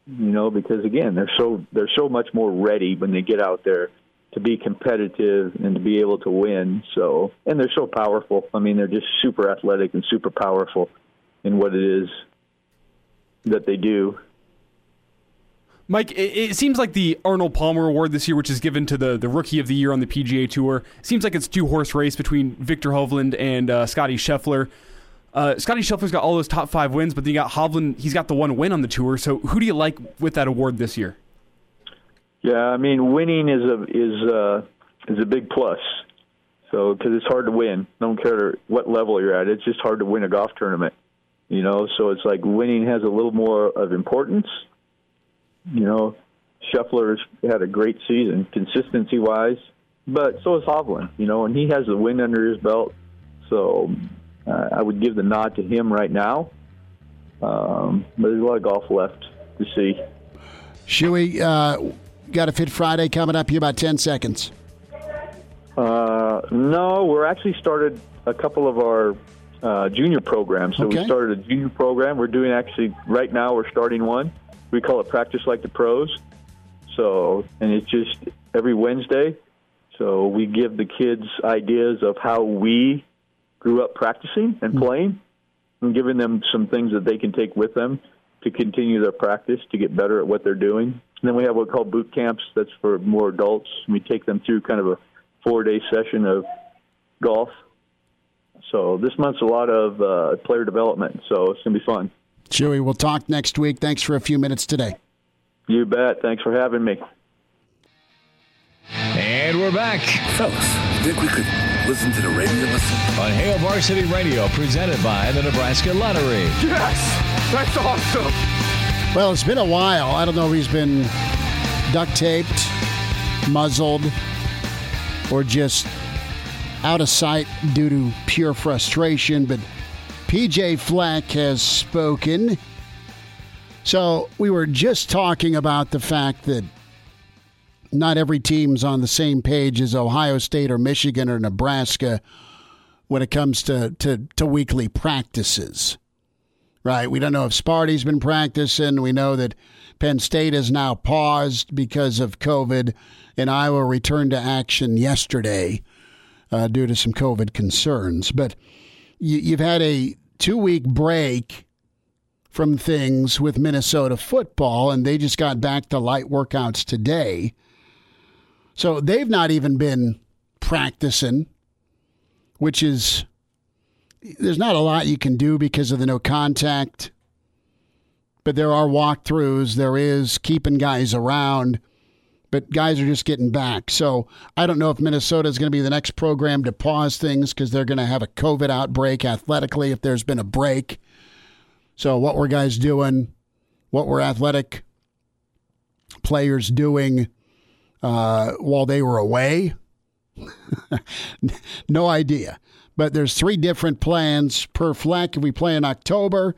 you know because again they're so they're so much more ready when they get out there to be competitive and to be able to win so and they're so powerful i mean they're just super athletic and super powerful in what it is that they do Mike, it, seems like the Arnold Palmer Award this year, which is given to the, the Rookie of the Year on the PGA Tour, seems like it's two horse race between Viktor Hovland and uh, Scotty Scheffler. Uh, Scotty Scheffler's got all those top five wins, but then you got Hovland. He's got the one win on the tour. So who do you like with that award this year? Yeah, I mean, winning is a is a, is a big plus. So because it's hard to win, don't care what level you're at. It's just hard to win a golf tournament. You know, so it's like winning has a little more of importance you know, Scheffler's had a great season, consistency wise, but so has Hovland, you know, and he has the win under his belt. So uh, I would give the nod to him right now. Um, but there's a lot of golf left to see. Shuey, uh, got a Fit Friday coming up here about 10 seconds. Uh, no, we're actually started a couple of our uh, junior programs. So okay. we started a junior program. We're doing actually right now. We're starting one we call it practice like the pros. So, and it's just every Wednesday. So we give the kids ideas of how we grew up practicing and hmm. playing, and giving them some things that they can take with them to continue their practice to get better at what they're doing. And then we have what we call boot camps. That's for more adults. We take them through kind of a four-day session of golf. So this month's a lot of uh, player development. So it's gonna be fun. Joey, we'll talk next week. Thanks for a few minutes today. You bet. Thanks for having me. And we're back. Fellas, think we could listen to the radio listen? On Hail Varsity Radio, presented by the Nebraska Lottery. Yes! That's awesome! Well, it's been a while. I don't know if he's been duct taped, muzzled, or just out of sight due to pure frustration, but PJ Fleck has spoken. So we were just talking about the fact that not every team's on the same page as Ohio State or Michigan or Nebraska when it comes to, to, to weekly practices. Right? We don't know if Sparty's been practicing. We know that Penn State has now paused because of COVID, and Iowa returned to action yesterday uh, due to some COVID concerns. But you, you've had a two week break from things with Minnesota football, and they just got back to light workouts today. So they've not even been practicing, which is there's not a lot you can do because of the no contact. But there are walkthroughs. There is keeping guys around, but guys are just getting back. So I don't know if Minnesota is going to be the next program to pause things because they're going to have a COVID outbreak athletically if there's been a break. So what were guys doing? What were athletic players doing uh, while they were away? no idea. But there's three different plans per fleck. If we play in October,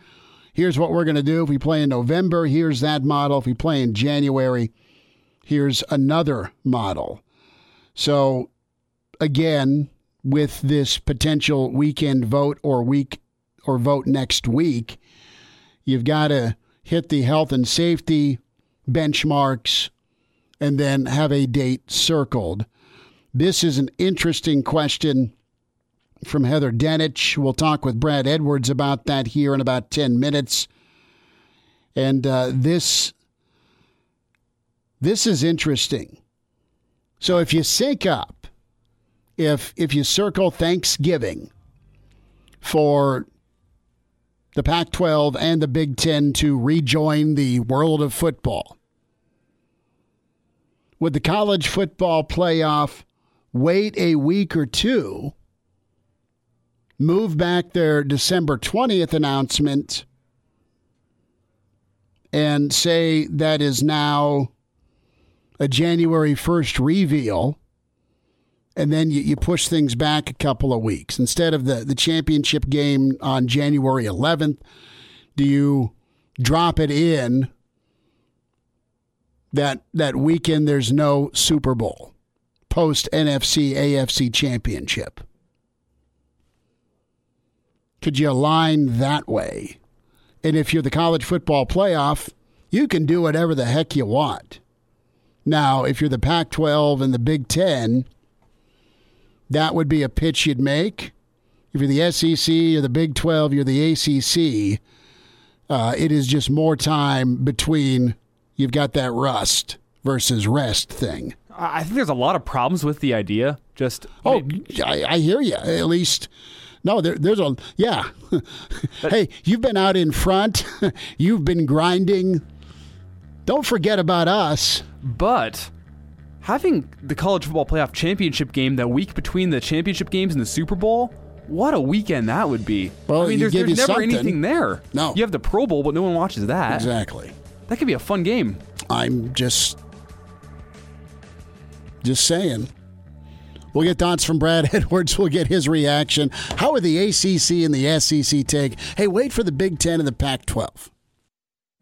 here's what we're going to do. If we play in November, here's that model. If we play in January, here's another model. So, again, with this potential weekend vote or week or vote next week, you've got to hit the health and safety benchmarks and then have a date circled. This is an interesting question from Heather Dinich. We'll talk with Brad Edwards about that here in about 10 minutes. And uh, this this is interesting. So if you sync up, if if you circle Thanksgiving for the Pac 12 and the Big Ten to rejoin the world of football, would the college football playoff wait a week or two, move back their December 20th announcement, and say that is now a January 1st reveal, and then you, you push things back a couple of weeks. Instead of the, the championship game on January 11th, do you drop it in that that weekend there's no Super Bowl post NFC AFC championship? Could you align that way? And if you're the college football playoff, you can do whatever the heck you want. Now, if you're the Pac 12 and the Big Ten, that would be a pitch you'd make. If you're the SEC or the Big 12, you're the ACC. Uh, it is just more time between you've got that rust versus rest thing. I think there's a lot of problems with the idea. Just oh, I, I hear you. At least no, there, there's a yeah. hey, you've been out in front. you've been grinding. Don't forget about us. But having the college football playoff championship game that week between the championship games and the Super Bowl, what a weekend that would be. Well, I mean, there's, there's never something. anything there. No. You have the Pro Bowl, but no one watches that. Exactly. That could be a fun game. I'm just just saying. We'll get thoughts from Brad Edwards. We'll get his reaction. How would the ACC and the SEC take? Hey, wait for the Big Ten and the Pac 12.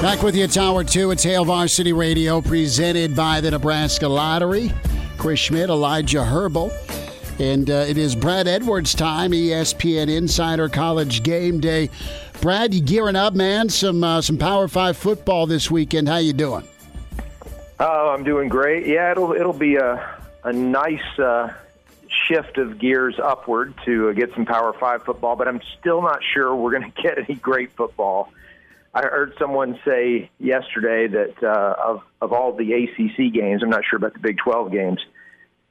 Back with you, Tower 2. It's Hail Varsity Radio, presented by the Nebraska Lottery. Chris Schmitz, Elijah Herbal. And uh, it is Brad Edwards time, ESPN Insider College Game Day. Brad, you gearing up, man? Some uh, some Power Five football this weekend. How you doing? Oh, I'm doing great. Yeah, it'll it'll be a a nice uh, shift of gears upward to uh, get some Power Five football, but I'm still not sure we're going to get any great football. I heard someone say yesterday that uh, of of all the ACC games, I'm not sure about the Big 12 games,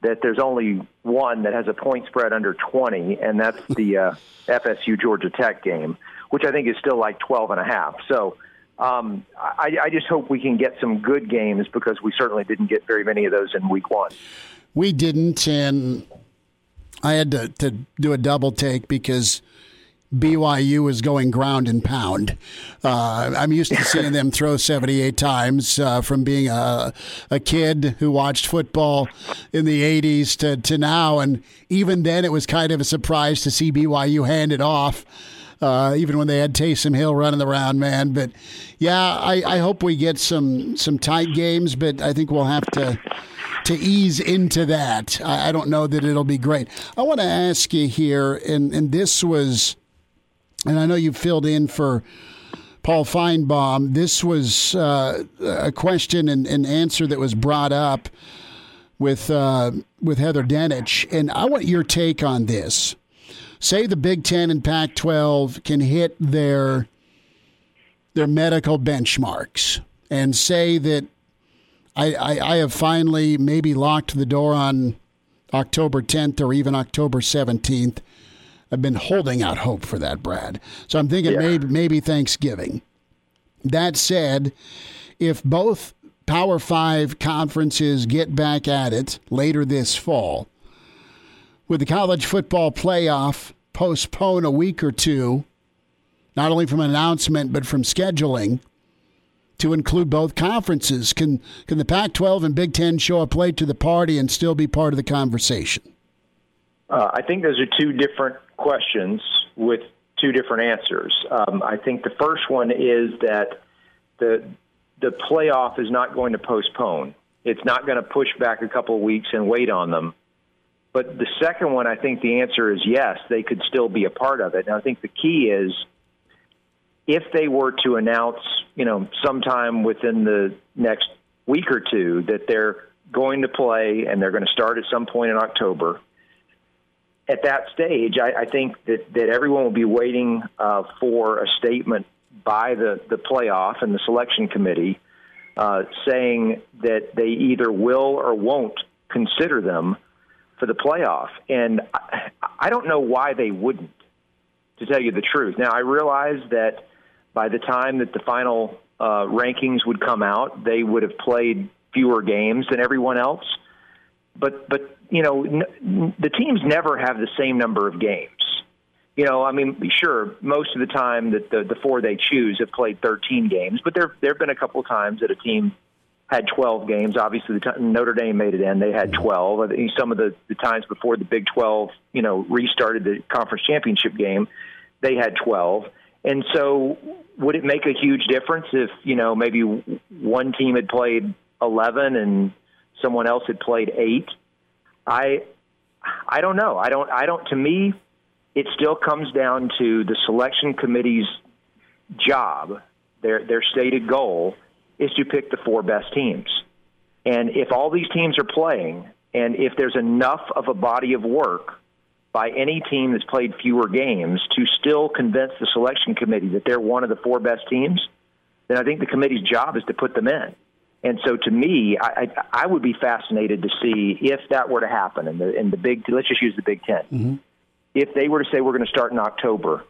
that there's only one that has a point spread under 20, and that's the uh, FSU Georgia Tech game, which I think is still like 12 and a half. So um, I, I just hope we can get some good games because we certainly didn't get very many of those in Week One. We didn't, and I had to, to do a double take because BYU is going ground and pound. Uh, I'm used to seeing them throw 78 times uh, from being a, a kid who watched football in the 80s to, to now. And even then, it was kind of a surprise to see BYU hand it off. Uh, even when they had Taysom Hill running around, man. But yeah, I, I hope we get some some tight games, but I think we'll have to to ease into that. I, I don't know that it'll be great. I want to ask you here, and and this was and I know you filled in for Paul Finebaum. This was uh, a question and, and, answer that was brought up with uh, with Heather Dinich, and I want your take on this. Say the Big Ten and Pac-12 can hit their their medical benchmarks, and say that I, I, I have finally maybe locked the door on October 10th or even October 17th I've been holding out hope for that, Brad. So I'm thinking yeah. maybe maybe Thanksgiving. That said, if both Power Five conferences get back at it later this fall, with the college football playoff postpone a week or two, not only from announcement but from scheduling to include both conferences, can can the Pac-12 and Big Ten show up late to the party and still be part of the conversation? Uh, I think those are two different questions with two different answers. Um, I think the first one is that the the playoff is not going to postpone. It's not going to push back a couple of weeks and wait on them. But the second one, I think the answer is yes, they could still be a part of it. And I think the key is if they were to announce, you know, sometime within the next week or two that they're going to play and they're going to start at some point in October, at that stage, I, I think that, that everyone will be waiting uh, for a statement by the, the playoff and the selection committee uh, saying that they either will or won't consider them for the playoff. And I, I don't know why they wouldn't, to tell you the truth. Now, I realize that by the time that the final uh, rankings would come out, they would have played fewer games than everyone else. But but you know, n- the teams never have the same number of games. You know, I mean, sure, most of the time that the, the four they choose have played 13 games, but there there have been a couple times that a team had 12 games. Obviously, the t- Notre Dame made it in; they had 12. Some of the, the times before the Big 12, you know, restarted the conference championship game, they had 12. And so, would it make a huge difference if you know maybe one team had played 11 and someone else had played eight? I I don't know. I don't I don't to me it still comes down to the selection committee's job, their their stated goal is to pick the four best teams. And if all these teams are playing and if there's enough of a body of work by any team that's played fewer games to still convince the selection committee that they're one of the four best teams, then I think the committee's job is to put them in. And so, to me, I, I, I would be fascinated to see if that were to happen. And the, in the big, let's just use the Big 10 mm-hmm. If they were to say we're going to start in October,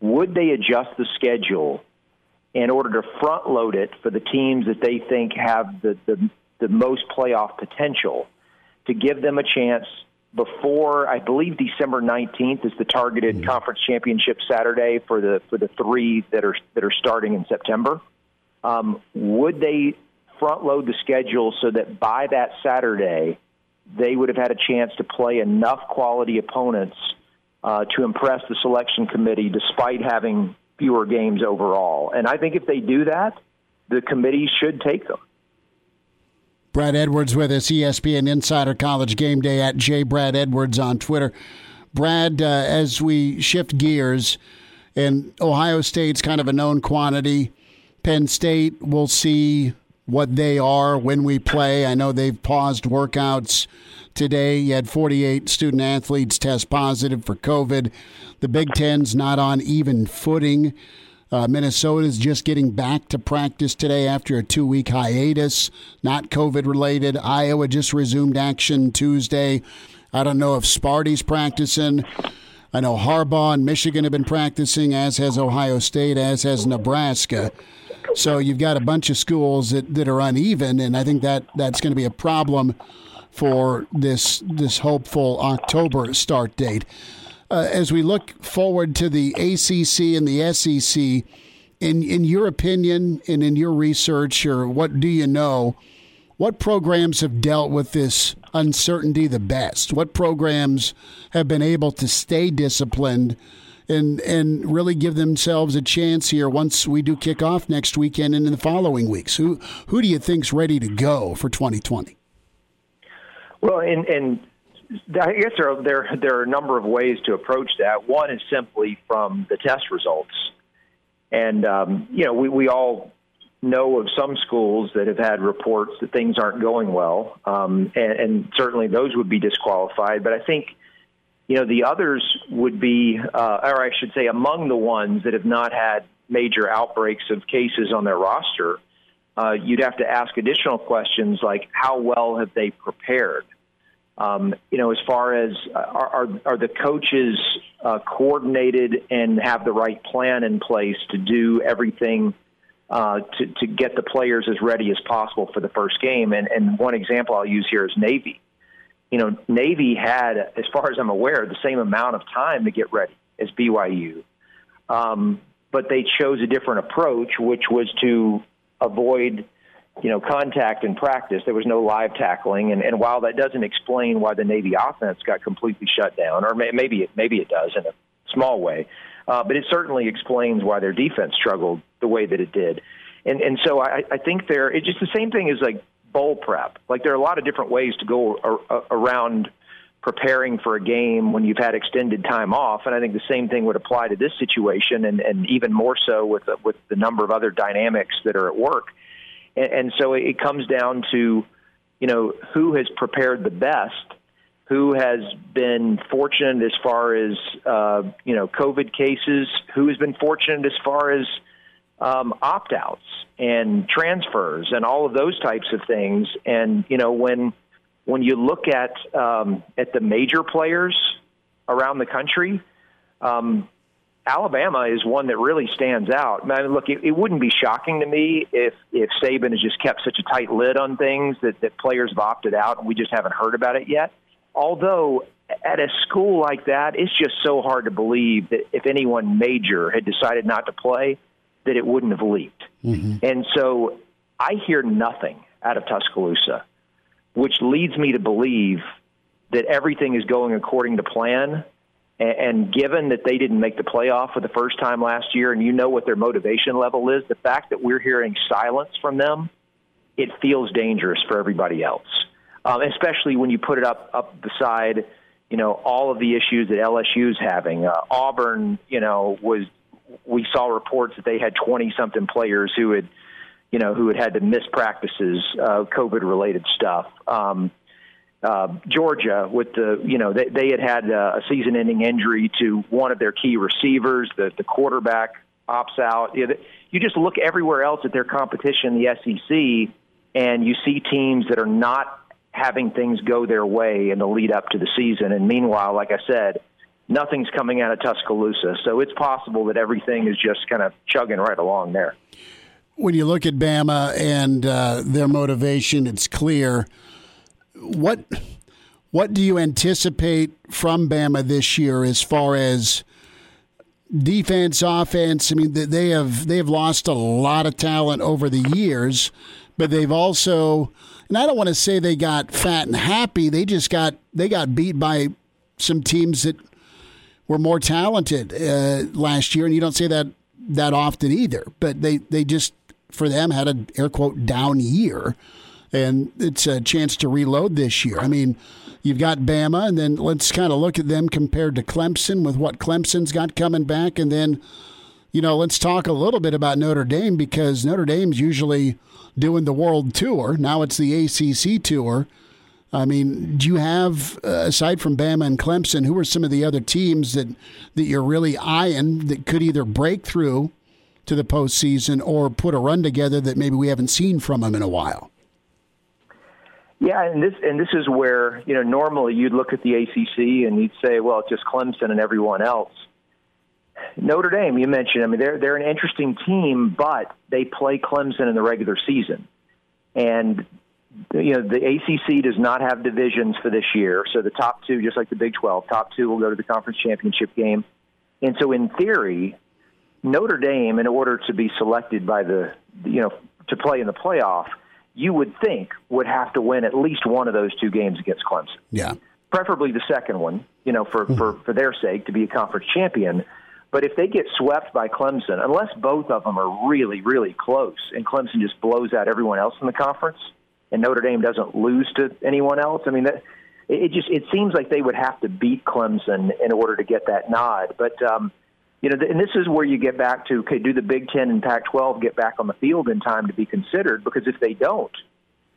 would they adjust the schedule in order to front load it for the teams that they think have the, the, the most playoff potential to give them a chance before I believe December 19th is the targeted mm-hmm. conference championship Saturday for the for the three that are that are starting in September. Um, would they front load the schedule so that by that Saturday they would have had a chance to play enough quality opponents uh, to impress the selection committee despite having fewer games overall? And I think if they do that, the committee should take them. Brad Edwards with us, ESPN Insider College Game Day at J. Brad Edwards on Twitter. Brad, uh, as we shift gears, and Ohio State's kind of a known quantity. Penn State, we'll see what they are when we play. I know they've paused workouts today. You had 48 student athletes test positive for COVID. The Big Ten's not on even footing. Uh, Minnesota's just getting back to practice today after a two week hiatus, not COVID related. Iowa just resumed action Tuesday. I don't know if Sparty's practicing. I know Harbaugh and Michigan have been practicing, as has Ohio State, as has Nebraska. So you've got a bunch of schools that, that are uneven, and I think that that's going to be a problem for this this hopeful October start date. Uh, as we look forward to the ACC and the SEC, in in your opinion and in your research, or what do you know? What programs have dealt with this uncertainty the best? What programs have been able to stay disciplined and and really give themselves a chance here once we do kick off next weekend and in the following weeks? Who who do you think's ready to go for 2020? Well, and, and I guess there are, there there are a number of ways to approach that. One is simply from the test results, and um, you know we we all know of some schools that have had reports that things aren't going well, um, and, and certainly those would be disqualified. But I think you know the others would be, uh, or I should say, among the ones that have not had major outbreaks of cases on their roster. Uh, you'd have to ask additional questions like how well have they prepared? Um, you know, as far as uh, are, are, are the coaches uh, coordinated and have the right plan in place to do everything uh, to, to get the players as ready as possible for the first game? And, and one example I'll use here is Navy. You know, Navy had, as far as I'm aware, the same amount of time to get ready as BYU. Um, but they chose a different approach, which was to avoid – you know, contact in practice. There was no live tackling, and, and while that doesn't explain why the Navy offense got completely shut down, or may, maybe it maybe it does in a small way, uh, but it certainly explains why their defense struggled the way that it did. And and so I, I think there it's just the same thing as like bowl prep. Like there are a lot of different ways to go ar- around preparing for a game when you've had extended time off, and I think the same thing would apply to this situation, and, and even more so with the, with the number of other dynamics that are at work. And, and so it comes down to, you know, who has prepared the best, who has been fortunate as far as, uh, you know, COVID cases, who has been fortunate as far as um, opt outs and transfers and all of those types of things. And, you know, when, when you look at um, at the major players around the country, um, Alabama is one that really stands out. I mean, look, it, it wouldn't be shocking to me if if Saban has just kept such a tight lid on things that that players have opted out and we just haven't heard about it yet. Although at a school like that, it's just so hard to believe that if anyone major had decided not to play, that it wouldn't have leaked. Mm-hmm. And so I hear nothing out of Tuscaloosa, which leads me to believe that everything is going according to plan and given that they didn't make the playoff for the first time last year, and you know what their motivation level is, the fact that we're hearing silence from them, it feels dangerous for everybody else. Um, especially when you put it up up beside, you know, all of the issues that LSU's having. Uh, Auburn, you know, was we saw reports that they had twenty something players who had, you know, who had had to miss practices, uh, COVID related stuff. Um, uh, Georgia with the you know they, they had had a season-ending injury to one of their key receivers. The the quarterback opts out. You just look everywhere else at their competition, the SEC, and you see teams that are not having things go their way in the lead up to the season. And meanwhile, like I said, nothing's coming out of Tuscaloosa, so it's possible that everything is just kind of chugging right along there. When you look at Bama and uh, their motivation, it's clear what what do you anticipate from Bama this year as far as defense, offense? I mean, they have they have lost a lot of talent over the years, but they've also, and I don't want to say they got fat and happy. They just got they got beat by some teams that were more talented uh, last year, and you don't say that that often either. But they they just for them had an air quote down year and it's a chance to reload this year. I mean, you've got Bama, and then let's kind of look at them compared to Clemson with what Clemson's got coming back, and then you know let's talk a little bit about Notre Dame because Notre Dame's usually doing the world tour. Now it's the ACC tour. I mean, do you have uh, aside from Bama and Clemson, who are some of the other teams that that you're really eyeing that could either break through to the postseason or put a run together that maybe we haven't seen from them in a while? Yeah, and this and this is where you know normally you'd look at the ACC and you'd say, well, it's just Clemson and everyone else. Notre Dame, you mentioned. I mean, they're they're an interesting team, but they play Clemson in the regular season, and you know, the ACC does not have divisions for this year, so the top two, just like the Big 12, top two will go to the conference championship game. And so, in theory, Notre Dame, in order to be selected by the, you know, to play in the playoff, you would think would have to win at least one of those two games against Clemson. Yeah. Preferably the second one, you know, for, for, for their sake to be a conference champion. But if they get swept by Clemson, unless both of them are really, really close and Clemson just blows out everyone else in the conference and Notre Dame doesn't lose to anyone else, I mean, that, it just it seems like they would have to beat Clemson in order to get that nod. But, um, you know, and this is where you get back to okay, do the Big Ten and Pac 12 get back on the field in time to be considered? Because if they don't,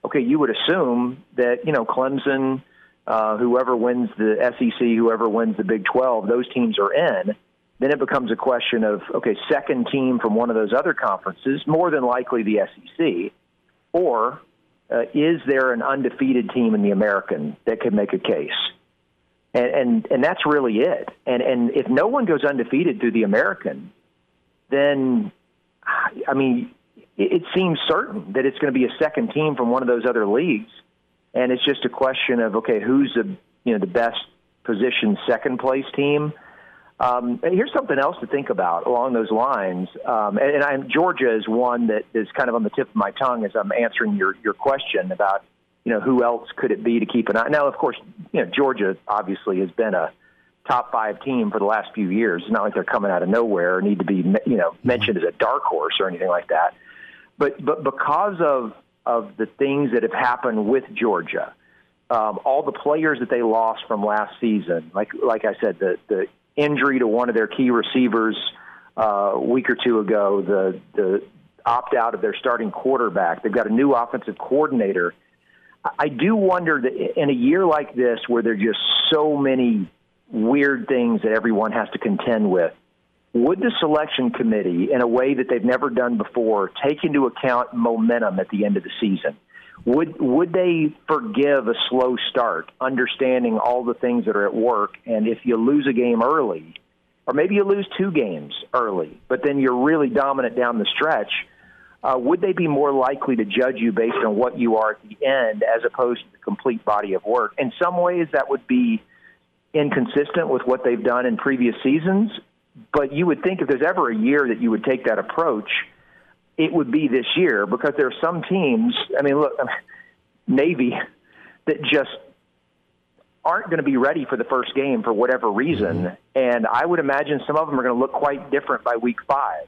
okay, you would assume that, you know, Clemson, uh, whoever wins the SEC, whoever wins the Big 12, those teams are in then it becomes a question of okay, second team from one of those other conferences, more than likely the SEC, or uh, is there an undefeated team in the American that could make a case? And, and and that's really it. And and if no one goes undefeated through the American, then I mean, it, it seems certain that it's going to be a second team from one of those other leagues, and it's just a question of okay, who's the you know the best positioned second place team um, and here's something else to think about along those lines. Um, and, and Georgia is one that is kind of on the tip of my tongue as I'm answering your, your question about, you know, who else could it be to keep an eye. Now, of course, you know, Georgia obviously has been a top five team for the last few years. It's not like they're coming out of nowhere or need to be, you know, mentioned as a dark horse or anything like that. But but because of of the things that have happened with Georgia, um, all the players that they lost from last season, like like I said, the the injury to one of their key receivers uh, a week or two ago, the the opt out of their starting quarterback. They've got a new offensive coordinator. I do wonder that in a year like this, where there are just so many weird things that everyone has to contend with, would the selection committee, in a way that they've never done before, take into account momentum at the end of the season? Would would they forgive a slow start, understanding all the things that are at work? And if you lose a game early, or maybe you lose two games early, but then you're really dominant down the stretch, uh, would they be more likely to judge you based on what you are at the end as opposed to the complete body of work? In some ways, that would be inconsistent with what they've done in previous seasons. But you would think if there's ever a year that you would take that approach, it would be this year because there are some teams. I mean, look, Navy that just aren't going to be ready for the first game for whatever reason, mm-hmm. and I would imagine some of them are going to look quite different by week five.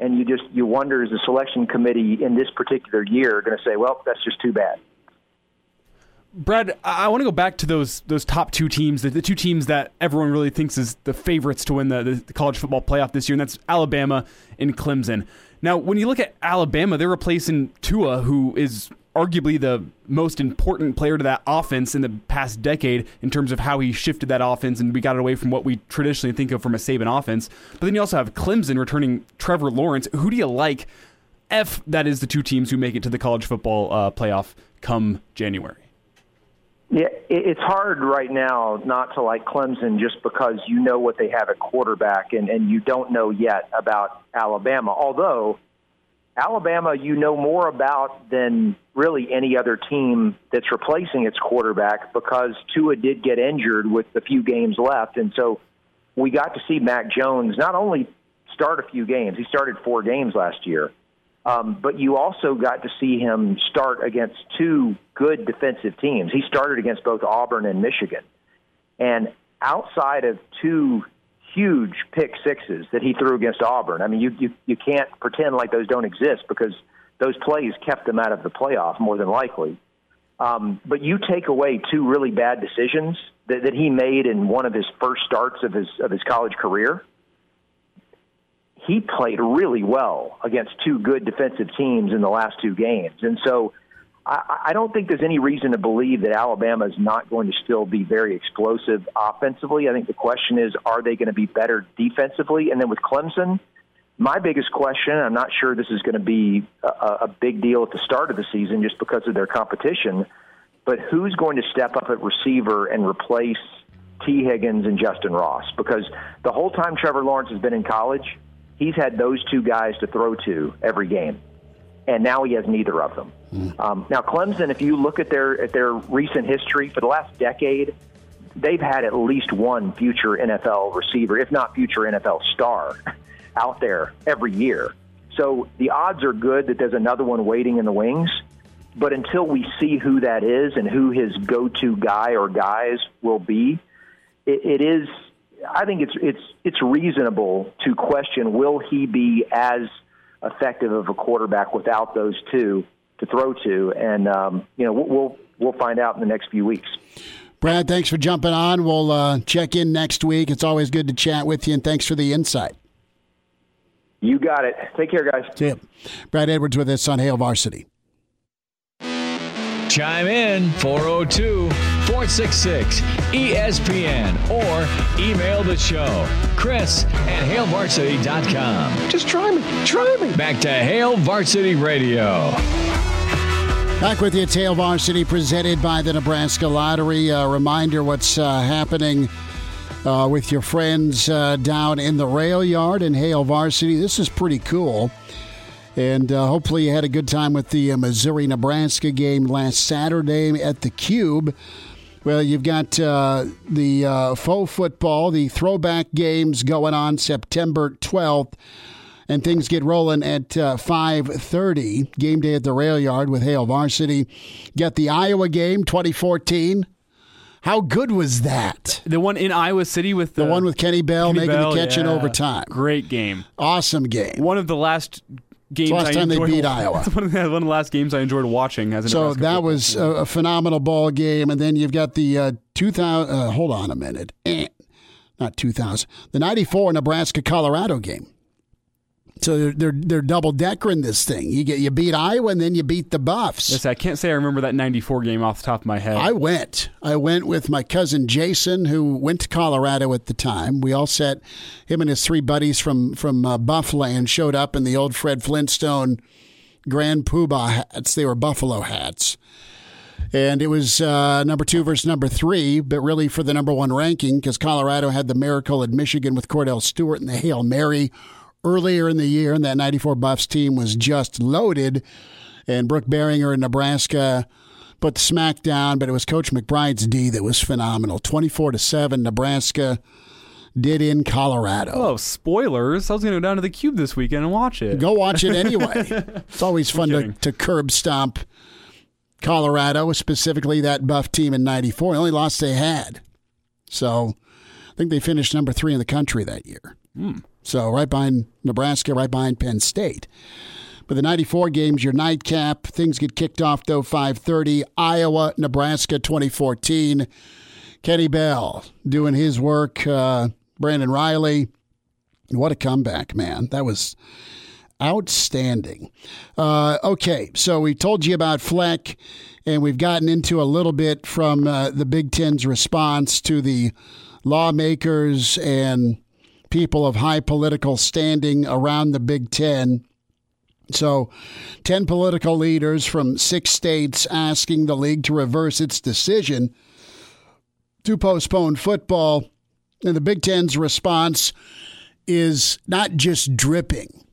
And you just you wonder is the selection committee in this particular year going to say, well, that's just too bad. Brad, I want to go back to those those top two teams, the, the, two teams that everyone really thinks is the favorites to win the, the college football playoff this year, and that's Alabama and Clemson. Now, when you look at Alabama, they're replacing Tua, who is arguably the most important player to that offense in the past decade in terms of how he shifted that offense and we got it away from what we traditionally think of from a Saban offense. But then you also have Clemson returning Trevor Lawrence. Who do you like? F that is the two teams who make it to the college football uh, playoff come January. Yeah, it's hard right now not to like Clemson just because you know what they have at quarterback and, and you don't know yet about Alabama. Although, Alabama, you know more about than really any other team that's replacing its quarterback because Tua did get injured with a few games left. And so we got to see Mac Jones not only start a few games, he started four games last year um, but you also got to see him start against two good defensive teams. He started against both Auburn and Michigan. And outside of two huge pick sixes that he threw against Auburn, I mean, you, you, you can't pretend like those don't exist because those plays kept them out of the playoff more than likely. Um, but you take away two really bad decisions that, that he made in one of his first starts of his of his college career he played really well against two good defensive teams in the last two games. And so I, I don't think there's any reason to believe that Alabama is not going to still be very explosive offensively. I think the question is, are they going to be better defensively? And then with Clemson, my biggest question, I'm not sure this is going to be a, a big deal at the start of the season just because of their competition, but who's going to step up at receiver and replace Tee Higgins and Justin Ross? Because the whole time Trevor Lawrence has been in college, he's had those two guys to throw to every game, and now he has neither of them. Um, now, Clemson, if you look at their at their recent history for the last decade, they've had at least one future NFL receiver, if not future NFL star, out there every year. So the odds are good that there's another one waiting in the wings. But until we see who that is and who his go-to guy or guys will be, it, it is. I think it's it's it's reasonable to question: Will he be as effective of a quarterback without those two to throw to? And um, you know, we'll we'll find out in the next few weeks. Brad, thanks for jumping on. We'll uh, check in next week. It's always good to chat with you, and thanks for the insight. You got it. Take care, guys. See you. Brad Edwards with us on Hail Varsity. Chime in 402 466 ESPN or email the show. Chris at HailVarsity.com. Just try me. Try me. Back to Hail Varsity Radio. Back with you, Hail Varsity, presented by the Nebraska Lottery. A reminder what's uh, happening uh, with your friends uh, down in the rail yard in Hail Varsity. This is pretty cool. And uh, hopefully, you had a good time with the uh, Missouri Nebraska game last Saturday at the Cube. Well, you've got uh, the uh, faux football, the throwback games going on September 12th, and things get rolling at uh, 5.30, game day at the rail yard with Hail Varsity. Get the Iowa game 2014. How good was that? The one in Iowa City with The one with Kenny Bell Kenny making Bell, the catch in overtime. Great game. Awesome game. One of the last games last I time they beat Iowa. It's one of, the, one of the last games I enjoyed watching as So Nebraska that was a, a phenomenal ball game, and then you've got the uh, 2000. Uh, hold on a minute, eh, not 2000. The 94 Nebraska Colorado game. So they're they're, they're double deckering this thing. You get you beat Iowa, and then you beat the Buffs. Yes, I can't say I remember that 94 game off the top of my head. I went. I went with my cousin Jason, who went to Colorado at the time. We all sat. Him and his three buddies from from uh, Buffland showed up in the old Fred Flintstone Grand Poobah hats. They were buffalo hats, and it was uh, number two versus number three, but really for the number one ranking because Colorado had the miracle at Michigan with Kordell Stewart and the Hail Mary earlier in the year, and that '94 Buffs team was just loaded. And Brook Berringer in Nebraska put the smack down, but it was Coach McBride's D that was phenomenal. 24 to 7, Nebraska did in Colorado. oh, spoilers! I was going to go down to the Cube this weekend and watch it. Go watch it anyway. it's always fun to, to curb stomp Colorado, specifically that buff team in 94. The only loss they had. So I think they finished number three in the country that year. So right behind Nebraska, right behind Penn State. But the 94 games, your nightcap. Things get kicked off, though, 530. Iowa, Nebraska 2014. Kenny Bell doing his work. Uh, Brandon Reilly. What a comeback, man. That was outstanding. Uh, okay, so we told you about Fleck, and we've gotten into a little bit from uh, the Big Ten's response to the lawmakers and people of high political standing around the Big Ten. So, 10 political leaders from six states asking the league to reverse its decision to postpone football. And the Big Ten's response is not just dripping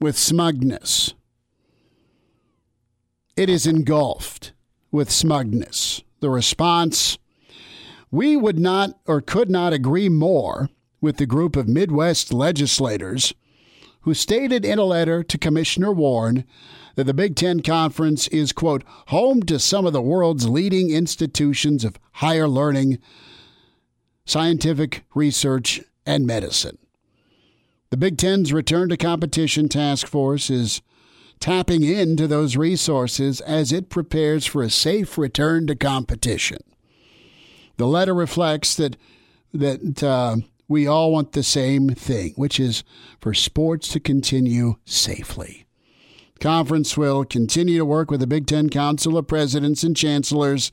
with smugness, it is engulfed with smugness. The response we would not or could not agree more with the group of Midwest legislators who stated in a letter to Commissioner Warren that the Big Ten Conference is, quote, home to some of the world's leading institutions of higher learning, scientific research, and medicine. The Big Ten's Return to Competition Task Force is tapping into those resources as it prepares for a safe return to competition. The letter reflects that that uh, we all want the same thing, which is for sports to continue safely. Conference will continue to work with the Big Ten Council of Presidents and Chancellors,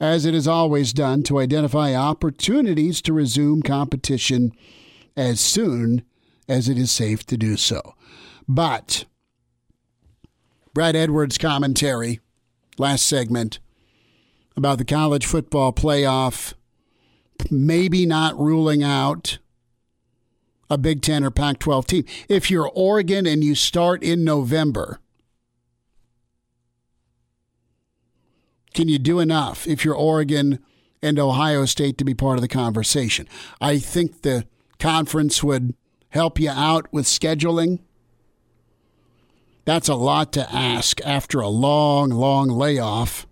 as it has always done, to identify opportunities to resume competition as soon as it is safe to do so. But Brad Edwards' commentary last segment about the college football playoff maybe not ruling out a Big Ten or Pac 12 team. If you're Oregon and you start in November, Can you do enough if you're Oregon and Ohio State to be part of the conversation? I think the conference would help you out with scheduling. That's a lot to ask after a long, long layoff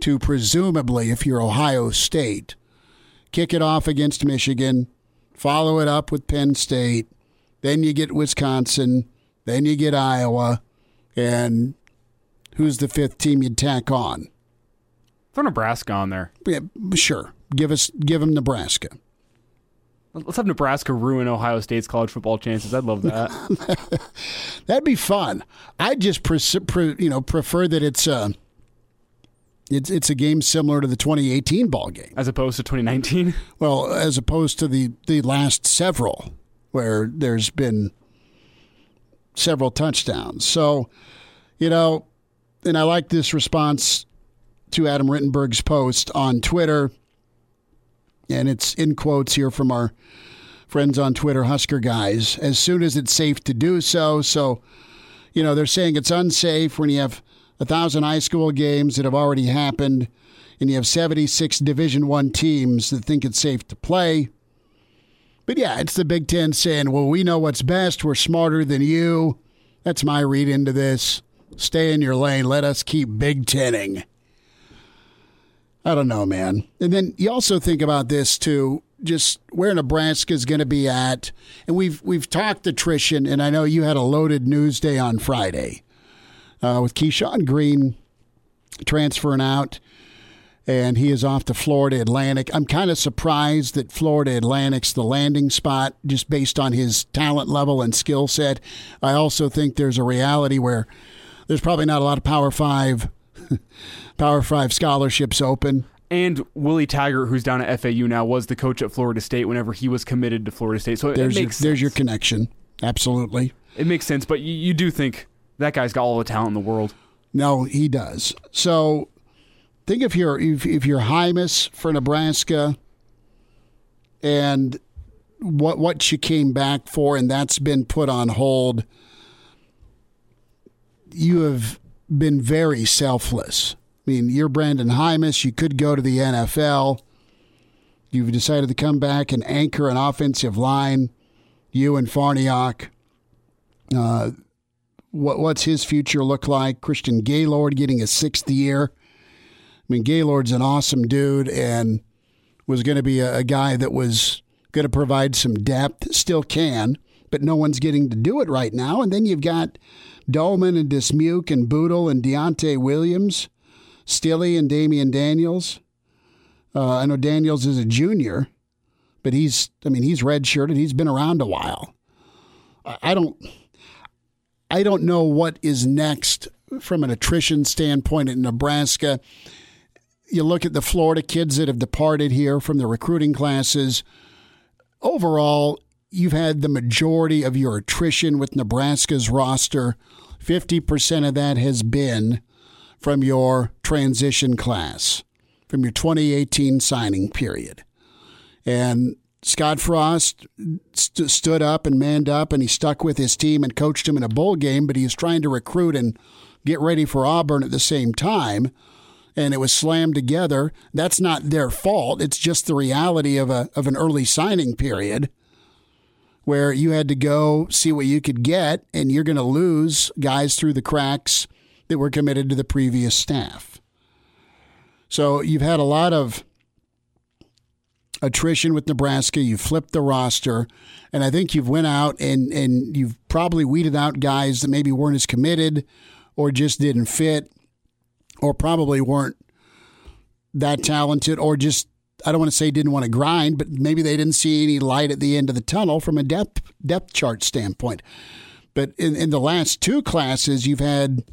to presumably, if you're Ohio State, kick it off against Michigan, follow it up with Penn State, then you get Wisconsin, then you get Iowa, and who's the fifth team you'd tack on? Throw Nebraska on there. Yeah, sure. Give us give them Nebraska. Let's have Nebraska ruin Ohio State's college football chances. I'd love that. That'd be fun. I just pre- pre- you know prefer that it's a uh, it's it's a game similar to the 2018 ball game as opposed to 2019. Well, as opposed to the the last several where there's been several touchdowns. So, you know, and I like this response to Adam Rittenberg's post on Twitter and it's in quotes here from our friends on Twitter, Husker guys, as soon as it's safe to do so. So, you know, they're saying it's unsafe when you have a thousand high school games that have already happened and you have 76 division one teams that think it's safe to play. But yeah it's the big ten saying well we know what's best. We're smarter than you. That's my read into this. Stay in your lane. Let us keep big tenning. I don't know, man. And then you also think about this too, just where Nebraska is going to be at. And we've we've talked attrition, and I know you had a loaded news day on Friday uh, with Keyshawn Green transferring out, and he is off to Florida Atlantic. I'm kind of surprised that Florida Atlantic's the landing spot just based on his talent level and skill set. I also think there's a reality where there's probably not a lot of Power Five Power Five scholarships open. And Willie Taggart, who's down at FAU now, was the coach at Florida State whenever he was committed to Florida State. So there's your, there's your connection. Absolutely, it makes sense. But you, you do think that guy's got all the talent in the world. No, he does. So think if you're if, if you're Jaimes for Nebraska and what what you came back for and that's been put on hold you have been very selfless. I mean, you're Brenden Jaimes. You could go to the NFL. You've decided to come back and anchor an offensive line. You and Farniok. Uh, what what's his future look like? Christian Gaylord getting a sixth year. I mean, Gaylord's an awesome dude and was going to be a, a guy that was going to provide some depth. Still can, but no one's getting to do it right now. And then you've got Dolman and Dismuke and Boodle and Deontai Williams, Stille and Damion Daniels. Uh, I know Daniels is a junior, but he's, I mean, he's redshirted. He's been around a while. I don't, I don't know what is next from an attrition standpoint in Nebraska. You look at the Florida kids that have departed here from the recruiting classes. Overall, you've had the majority of your attrition with Nebraska's roster. 50% of that has been from your transition class, from your 2018 signing period. And Scott Frost st- stood up and manned up and he stuck with his team and coached him in a bowl game, but he was trying to recruit and get ready for Auburn at the same time. And it was slammed together. That's not their fault. It's just the reality of a of an early signing period where you had to go see what you could get, and you're going to lose guys through the cracks that were committed to the previous staff. So you've had a lot of attrition with Nebraska. You flipped the roster, and I think you've went out and and you've probably weeded out guys that maybe weren't as committed, or just didn't fit, or probably weren't that talented, or just I don't want to say didn't want to grind, but maybe they didn't see any light at the end of the tunnel from a depth depth chart standpoint. But in, in the last two classes, you've had,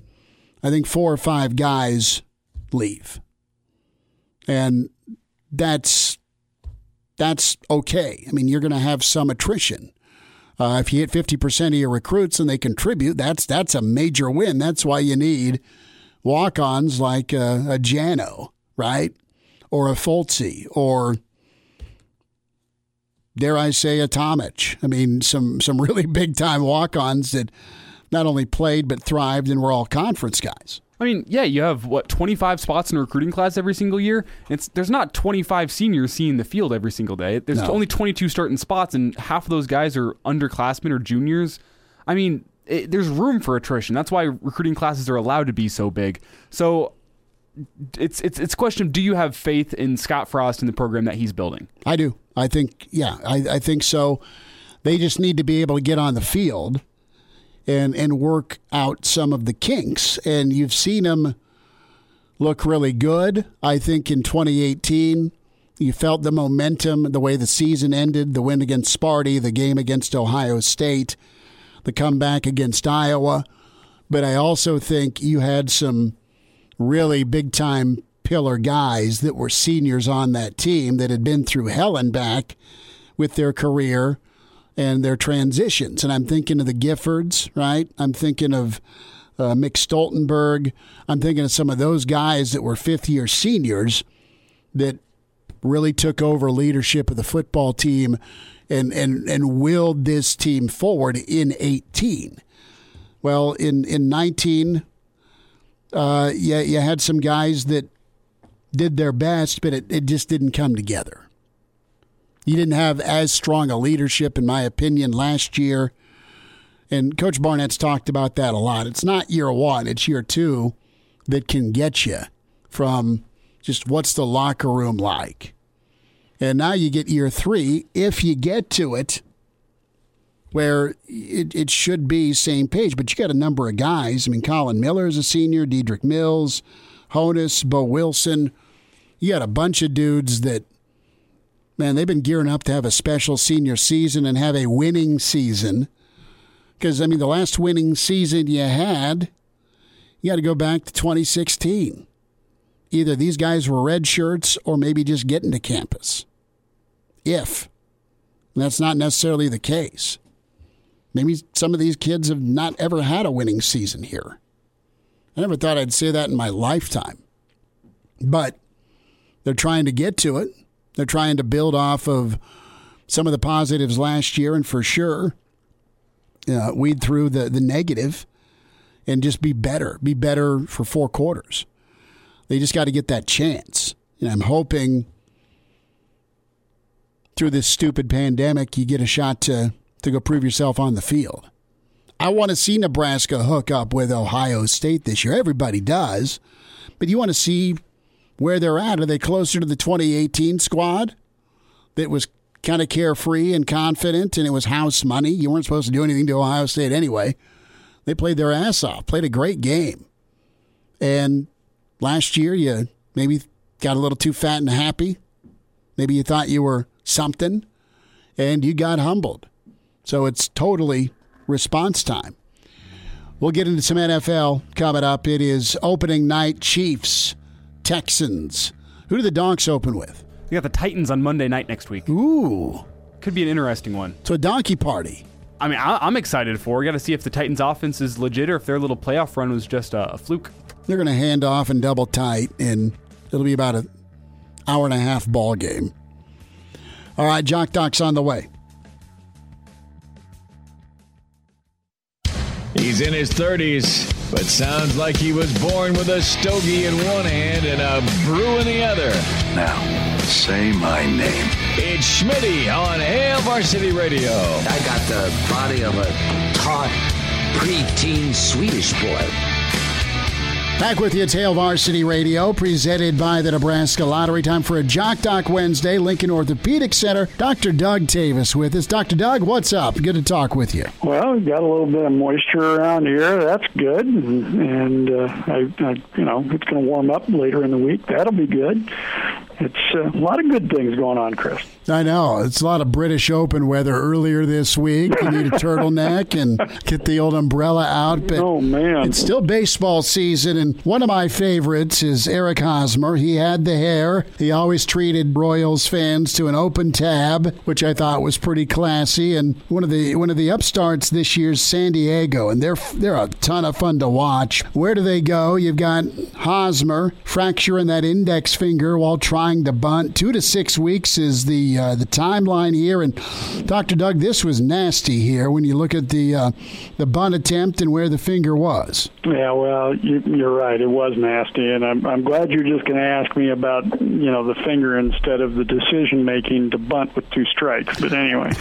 I think, four or five guys leave, and that's that's okay. I mean, you're going to have some attrition. Uh, if you hit fifty percent of your recruits and they contribute, that's that's a major win. That's why you need walk-ons like uh, a Jano, right? or a Foltzy or dare I say a Tomich. I mean, some some really big time walk ons that not only played but thrived and were all conference guys. I mean, yeah, you have what 25 spots in a recruiting class every single year. It's there's not 25 seniors seeing the field every single day. There's No. only 22 starting spots, and half of those guys are underclassmen or juniors. I mean, it, there's room for attrition. That's why recruiting classes are allowed to be so big. So it's it's it's a question of do you have faith in Scott Frost and the program that he's building? I do. I think, yeah, I, I think so. They just need to be able to get on the field and and work out some of the kinks. And you've seen them look really good. I think in 2018, you felt the momentum, the way the season ended, the win against Sparty, the game against Ohio State, the comeback against Iowa. But I also think you had some really big time pillar guys that were seniors on that team that had been through hell and back with their career and their transitions. And I'm thinking of the Giffords, right? I'm thinking of uh, Mick Stoltenberg. I'm thinking of some of those guys that were fifth year seniors that really took over leadership of the football team and, and, and willed this team forward in 18. Well, in, in 19, uh, you, you had some guys that did their best, but it, it just didn't come together. You didn't have as strong a leadership, in my opinion, last year. And Coach Barnett's talked about that a lot. It's not year one, it's year two that can get you from just what's the locker room like. And now you get year three, if you get to it, where it, it should be same page, but you got a number of guys. I mean, Collin Miller is a senior, Dedrick Mills, Honas, Bo Wilson. You got a bunch of dudes that, man, they've been gearing up to have a special senior season and have a winning season. Because, I mean, the last winning season you had, you got to go back to 2016. Either these guys were red shirts or maybe just getting to campus. If. That's not necessarily the case. Maybe some of these kids have not ever had a winning season here. I never thought I'd say that in my lifetime. But they're trying to get to it. They're trying to build off of some of the positives last year, and for sure, uh, weed through the, the negative and just be better, be better for four quarters. They just got to get that chance. And I'm hoping through this stupid pandemic, you get a shot to, to go prove yourself on the field. I want to see Nebraska hook up with Ohio State this year. Everybody does. But you want to see where they're at. Are they closer to the 2018 squad that was kind of carefree and confident and it was house money? You weren't supposed to do anything to Ohio State anyway. They played their ass off, played a great game. And last year, you maybe got a little too fat and happy. Maybe you thought you were something and you got humbled. So it's totally response time. We'll get into some NFL coming up. It is opening night Chiefs, Texans. Who do the Donks open with? You got the Titans on Monday night next week. Ooh. Could be an interesting one. So a donkey party. I mean, I, I'm excited for. We got to see if the Titans' offense is legit or if their little playoff run was just a, a fluke. They're going to hand off and double tight, and it'll be about an hour and a half ball game. All right, Jock Doc's on the way. He's in his 30s, but sounds like he was born with a stogie in one hand and a brew in the other. Now, say my name. It's Schmitty on Hail Varsity Radio. I got the body of a taut, preteen Swedish boy. Back with you, it's Hail Varsity Radio, presented by the Nebraska Lottery. Time for a Jock Doc Wednesday, Lincoln Orthopedic Center. Dr. Doug Tavis with us. Dr. Doug, what's up? Good to talk with you. Well, we've got a little bit of moisture around here. That's good, and, and uh, I, I, you know, it's going to warm up later in the week. That'll be good. It's uh, a lot of good things going on, Chris. I know. It's a lot of British Open weather earlier this week. You need a turtleneck and get the old umbrella out. But oh, man. It's still baseball season, and one of my favorites is Eric Hosmer. He had the hair. He always treated Royals fans to an open tab, which I thought was pretty classy. And one of the one of the upstarts this year's San Diego, and they're they're a ton of fun to watch. Where do they go? You've got Hosmer fracturing that index finger while trying trying to bunt. Two to six weeks is the uh, the timeline here. And Dr. Doug, this was nasty here when you look at the uh, the bunt attempt and where the finger was. Yeah, well, you, you're right. It was nasty, and I'm I'm glad you're just going to ask me about you know the finger instead of the decision making to bunt with two strikes. But anyway,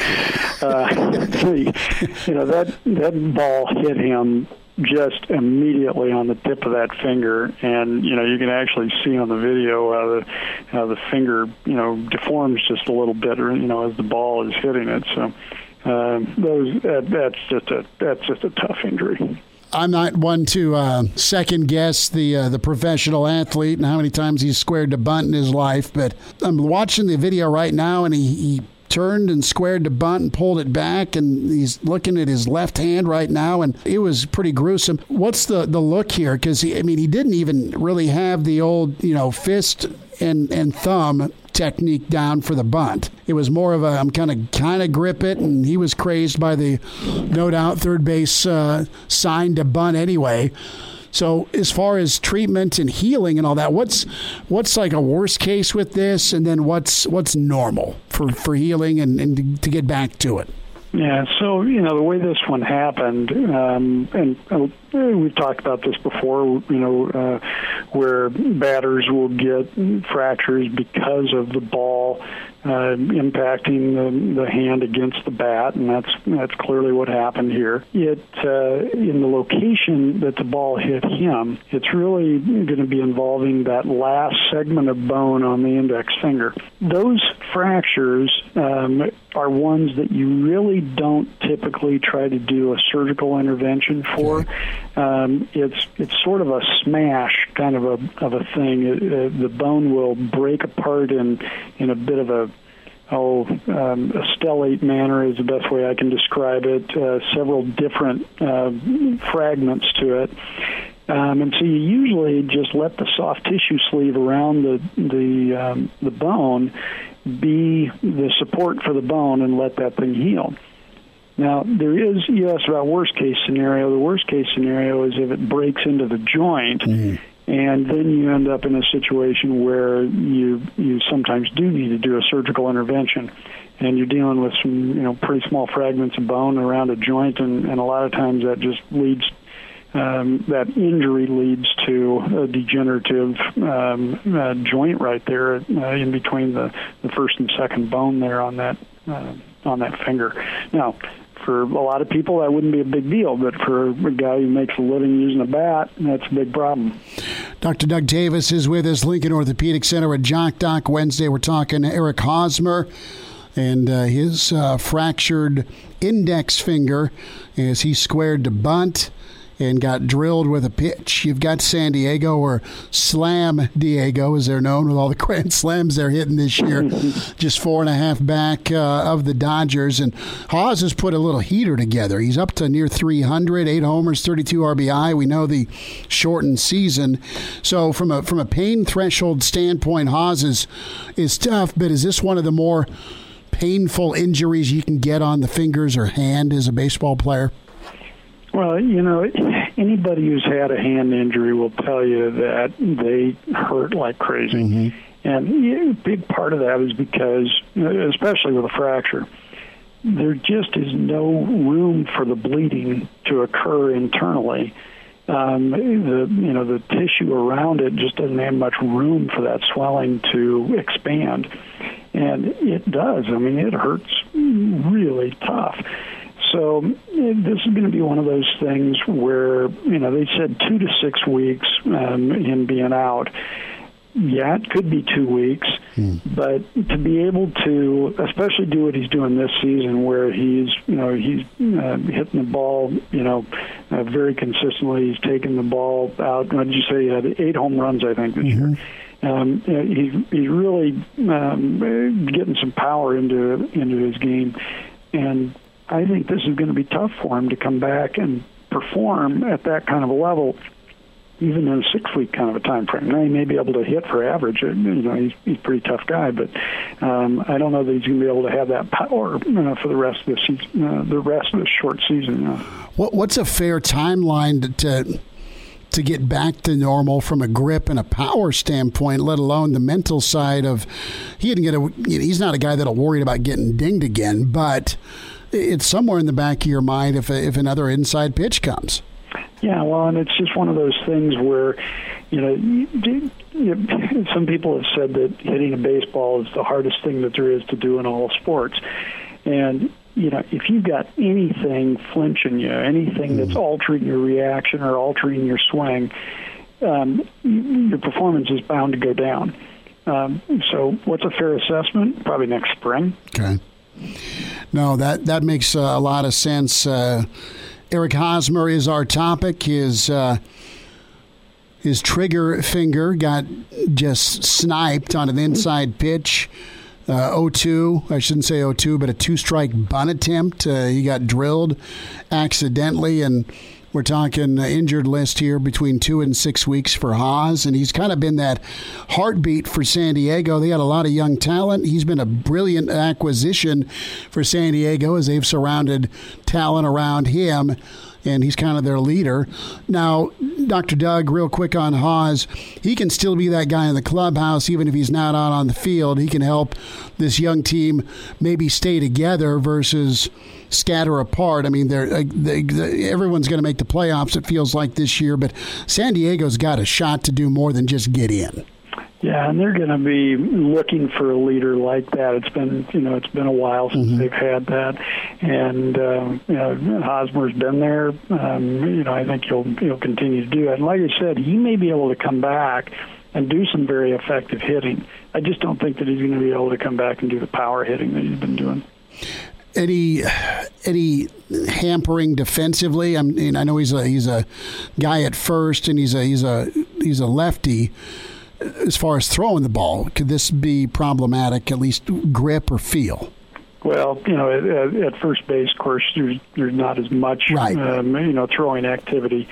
uh, you know that that ball hit him just immediately on the tip of that finger, and you know you can actually see on the video how the how the finger you know deforms just a little bit, or you know as the ball is hitting it. So uh, those that, that's just a that's just a tough injury. I'm not one to uh, second guess the uh, the professional athlete and how many times he's squared to bunt in his life, but I'm watching the video right now, and he, he turned and squared to bunt and pulled it back, and he's looking at his left hand right now, and it was pretty gruesome. What's the the look here? Because I mean, he didn't even really have the old you know fist and and thumb technique down for the bunt. It was more of a I'm kind of kind of grip it, and he was crazed by the no doubt third base uh, sign to bunt anyway. So as far as treatment and healing and all that, what's what's like a worst case with this, and then what's what's normal for, for healing and, and to get back to it? Yeah, so you know the way this one happened, um, and uh, we've talked about this before. You know, uh, where batters will get fractures because of the ball uh, impacting the, the hand against the bat, and that's that's clearly what happened here. It uh, in the location that the ball hit him, it's really going to be involving that last segment of bone on the index finger. Those fractures um, are ones that you really don't typically try to do a surgical intervention for. Um, it's it's sort of a smash kind of a of a thing. It, uh, the bone will break apart in in a bit of a oh, um, a stellate manner is the best way I can describe it. Uh, several different uh, fragments to it. Um, and so you usually just let the soft tissue sleeve around the the um, the bone be the support for the bone and let that thing heal. Now there is you asked about worst case scenario. The worst case scenario is if it breaks into the joint. Mm-hmm and then you end up in a situation where you you sometimes do need to do a surgical intervention and you're dealing with some you know pretty small fragments of bone around a joint and, and a lot of times that just leads um, that injury leads to a degenerative um, uh, joint right there uh, in between the, the first and second bone there on that uh, on that finger. Now, for a lot of people, that wouldn't be a big deal, but for a guy who makes a living using a bat, that's a big problem. Dr. Doug Davis is with us, Lincoln Orthopedic Center at Jock Doc Wednesday. We're talking to Eric Hosmer and uh, his uh, fractured index finger as he squared to bunt and got drilled with a pitch. You've got San Diego, or Slam Diego, as they're known, with all the grand slams they're hitting this year. Just four and a half back uh, of the Dodgers. And Haas has put a little heater together. He's up to near 300, eight homers, 32 RBI. We know the shortened season. So from a from a pain threshold standpoint, Haas is, is tough, but is this one of the more painful injuries you can get on the fingers or hand as a baseball player? Well, you know, anybody who's had a hand injury will tell you that they hurt like crazy. Mm-hmm. And a big part of that is because, especially with a fracture, there just is no room for the bleeding to occur internally. Um, the you know the tissue around it just doesn't have much room for that swelling to expand, and it does. I mean, it hurts really tough. So this is going to be one of those things where you know they said two to six weeks um, him being out. Yeah, it could be two weeks, hmm. but to be able to, especially do what he's doing this season, where he's, you know, he's uh, hitting the ball, you know, uh, very consistently. He's taking the ball out. What did you say? He had eight home runs, I think, this mm-hmm. year. Um, he's he's really um, getting some power into into his game, and I think this is going to be tough for him to come back and perform at that kind of a level, even in a six-week kind of a time frame. Now he may be able to hit for average. You know, he's, he's a pretty tough guy, but um, I don't know that he's going to be able to have that power for the rest of the season, uh, the rest of the short season. What, what's a fair timeline to, to to get back to normal from a grip and a power standpoint, let alone the mental side of he didn't get a. He's not a guy that'll worry about getting dinged again, but it's somewhere in the back of your mind if if another inside pitch comes. Yeah, well, and it's just one of those things where, you know, you, you, some people have said that hitting a baseball is the hardest thing that there is to do in all sports, and you know, if you've got anything flinching you, anything that's mm. altering your reaction or altering your swing, um, your performance is bound to go down. Um, so, what's a fair assessment? Probably next spring. Okay. No, that that makes uh, a lot of sense. Uh, Eric Hosmer is our topic. His uh, his trigger finger got just sniped on an inside pitch uh, 0-2. I shouldn't say 0-2, but a two-strike bunt attempt. Uh, he got drilled accidentally, and we're talking injured list here between two and six weeks for Haas, and he's kind of been that heartbeat for San Diego. They had a lot of young talent. He's been a brilliant acquisition for San Diego as they've surrounded talent around him and he's kind of their leader. Now, Dr. Doug, real quick on Haas, he can still be that guy in the clubhouse, even if he's not out on the field. He can help this young team maybe stay together versus scatter apart. I mean, they're, uh, they, they, everyone's going to make the playoffs, it feels like this year, but San Diego's got a shot to do more than just get in. Yeah, and they're going to be looking for a leader like that. It's been, you know, it's been a while since mm-hmm. they've had that, and um, you know, Hosmer's been there. Um, you know, I think he'll he'll continue to do it. And like I said, he may be able to come back and do some very effective hitting. I just don't think that he's going to be able to come back and do the power hitting that he's been doing. Any any hampering defensively? I mean, I know he's a he's a guy at first, and he's a he's a he's a lefty as far as throwing the ball, could this be problematic, at least grip or feel? Well, you know, at, at first base, of course, there's, there's not as much, right. um, you know, throwing activity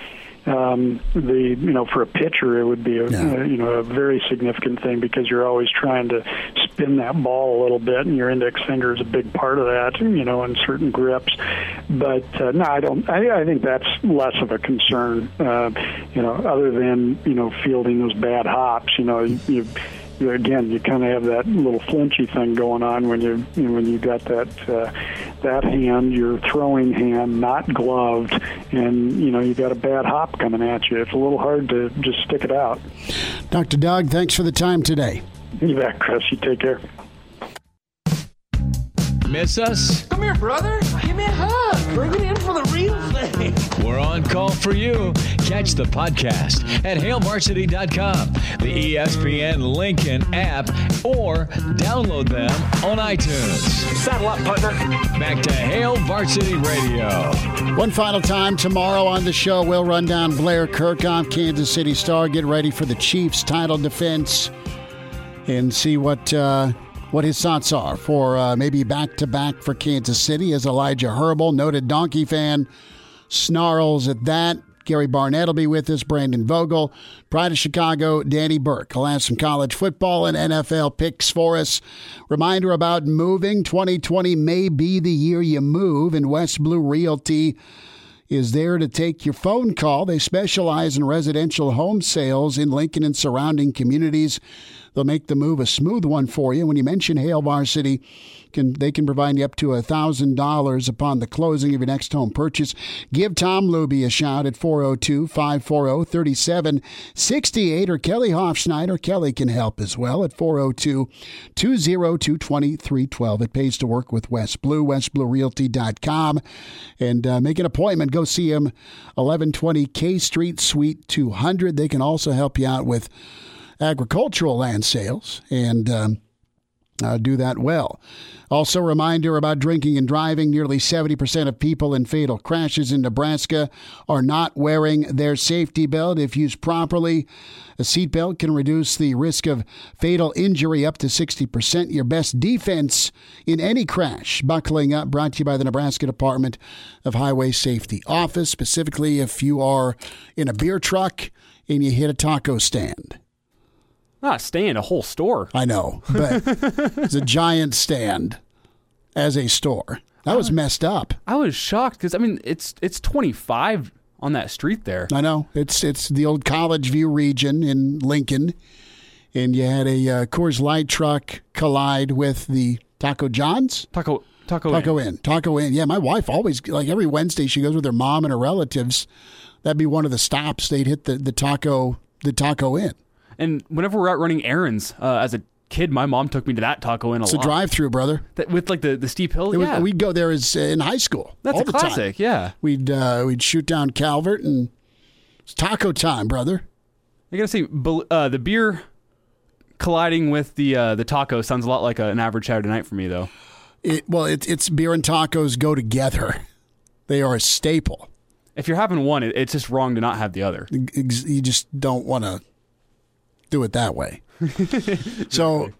um, the you know for a pitcher it would be a yeah. uh, you know a very significant thing because you're always trying to spin that ball a little bit and your index finger is a big part of that you know in certain grips but uh, no I don't I, I think that's less of a concern uh, you know other than you know fielding those bad hops you know you, you again, you kind of have that little flinchy thing going on when you, you know, when you got that uh, that hand, your throwing hand, not gloved, and you know you got a bad hop coming at you. It's a little hard to just stick it out. Dr. Doug, thanks for the time today. You bet, Chris. You take care. Miss us? Come here, brother. Give me a hug. Bring it in for the real thing. We're on call for you. Catch the podcast at hailvarsity.com, the ESPN Lincoln app, or download them on iTunes. Saddle up, partner. Back to Hail Varsity Radio. One final time tomorrow on the show, we'll run down Blair Kerkhoff, Kansas City Star. Get ready for the Chiefs' title defense and see what. Uh, what his thoughts are for uh, maybe back to back for Kansas City as Elijah Herbal, noted donkey fan, snarls at that. Gary Barnett will be with us, Brandon Vogel, Pride of Chicago, Danny Burke. He'll have some college football and NFL picks for us. Reminder about moving 2020 may be the year you move, and West Blue Realty is there to take your phone call. They specialize in residential home sales in Lincoln and surrounding communities. They'll make the move a smooth one for you. When you mention Hail Varsity, can, they can provide you up to $1,000 upon the closing of your next home purchase. Give Tom Luby a shout at 402 540 3768 or Kelly Hofschneider. Kelly can help as well at 402 202 2312. It pays to work with West Blue, westbluerealty.com. And uh, make an appointment. Go see him, 1120 K Street, Suite 200. They can also help you out with agricultural land sales and um, uh, do that well. Also, reminder about drinking and driving. Nearly 70% of people in fatal crashes in Nebraska are not wearing their safety belt. If used properly, a seatbelt can reduce the risk of fatal injury up to 60%. Your best defense in any crash. Buckling up, brought to you by the Nebraska Department of Highway Safety Office, specifically if you are in a beer truck and you hit a taco stand. Not a stand, a whole store. I know, but it's a giant stand as a store. That was messed up. I was shocked because I mean it's it's twenty five on that street there. I know it's it's the old College View region in Lincoln, and you had a uh, Coors Light truck collide with the Taco John's. Taco Taco, Taco Inn. Inn. Taco Inn. Yeah, my wife always like every Wednesday she goes with her mom and her relatives. That'd be one of the stops. They'd hit the, the taco the Taco Inn. And whenever we're out running errands uh, as a kid, my mom took me to that Taco Inn a It's a drive through, brother. That, with like the, the steep hill. It was- yeah, we'd go there as uh, in high school. That's all a the time. classic, yeah. We'd uh, we'd shoot down Calvert and it's taco time, brother. I gotta say, uh, the beer colliding with the uh, the taco sounds a lot like a, an average Saturday night for me, though. It, well, it's it's beer and tacos go together. They are a staple. If you're having one, it, it's just wrong to not have the other. You just don't want to do it that way. so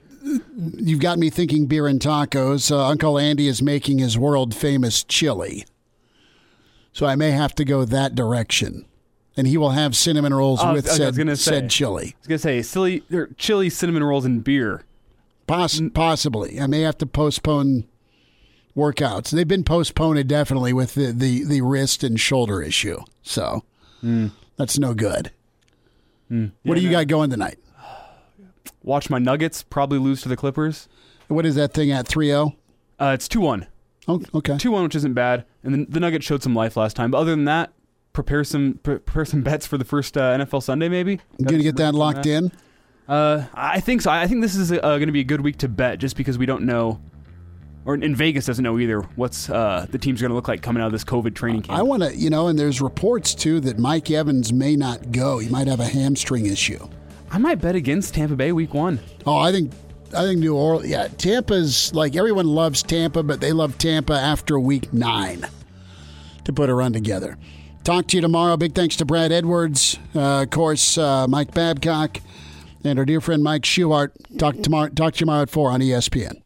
you've got me thinking beer and tacos. Uh, Uncle Andy is making his world famous chili. So I may have to go that direction. And he will have cinnamon rolls Oh, with said, say. said chili. I was gonna say silly or chili cinnamon rolls and beer. Poss- possibly. I may have to postpone workouts. They've been postponed definitely with the, the, the wrist and shoulder issue. So that's no good. What do you got going tonight? Watch my Nuggets probably lose to the Clippers. What is that thing at 3 0? Uh, it's two one. Oh, okay. Two one, which isn't bad. And then the Nuggets showed some life last time. But other than that, prepare some pre- prepare some bets for the first uh, NFL Sunday. Maybe You going to get that locked in? Uh, I think so. I think this is uh, going to be a good week to bet, just because we don't know, or in Vegas doesn't know either what's uh, the team's going to look like coming out of this COVID training camp. I want to, you know, and there's reports too that Mike Evans may not go. He might have a hamstring issue. I might bet against Tampa Bay week one. Oh, I think I think New Orleans. Yeah, Tampa's like everyone loves Tampa, but they love Tampa after week nine to put a run together. Talk to you tomorrow. Big thanks to Brad Edwards, uh, of course, uh, Mike Babcock, and our dear friend Mike Schuhart. Talk tomorrow. Talk to you tomorrow at four on ESPN.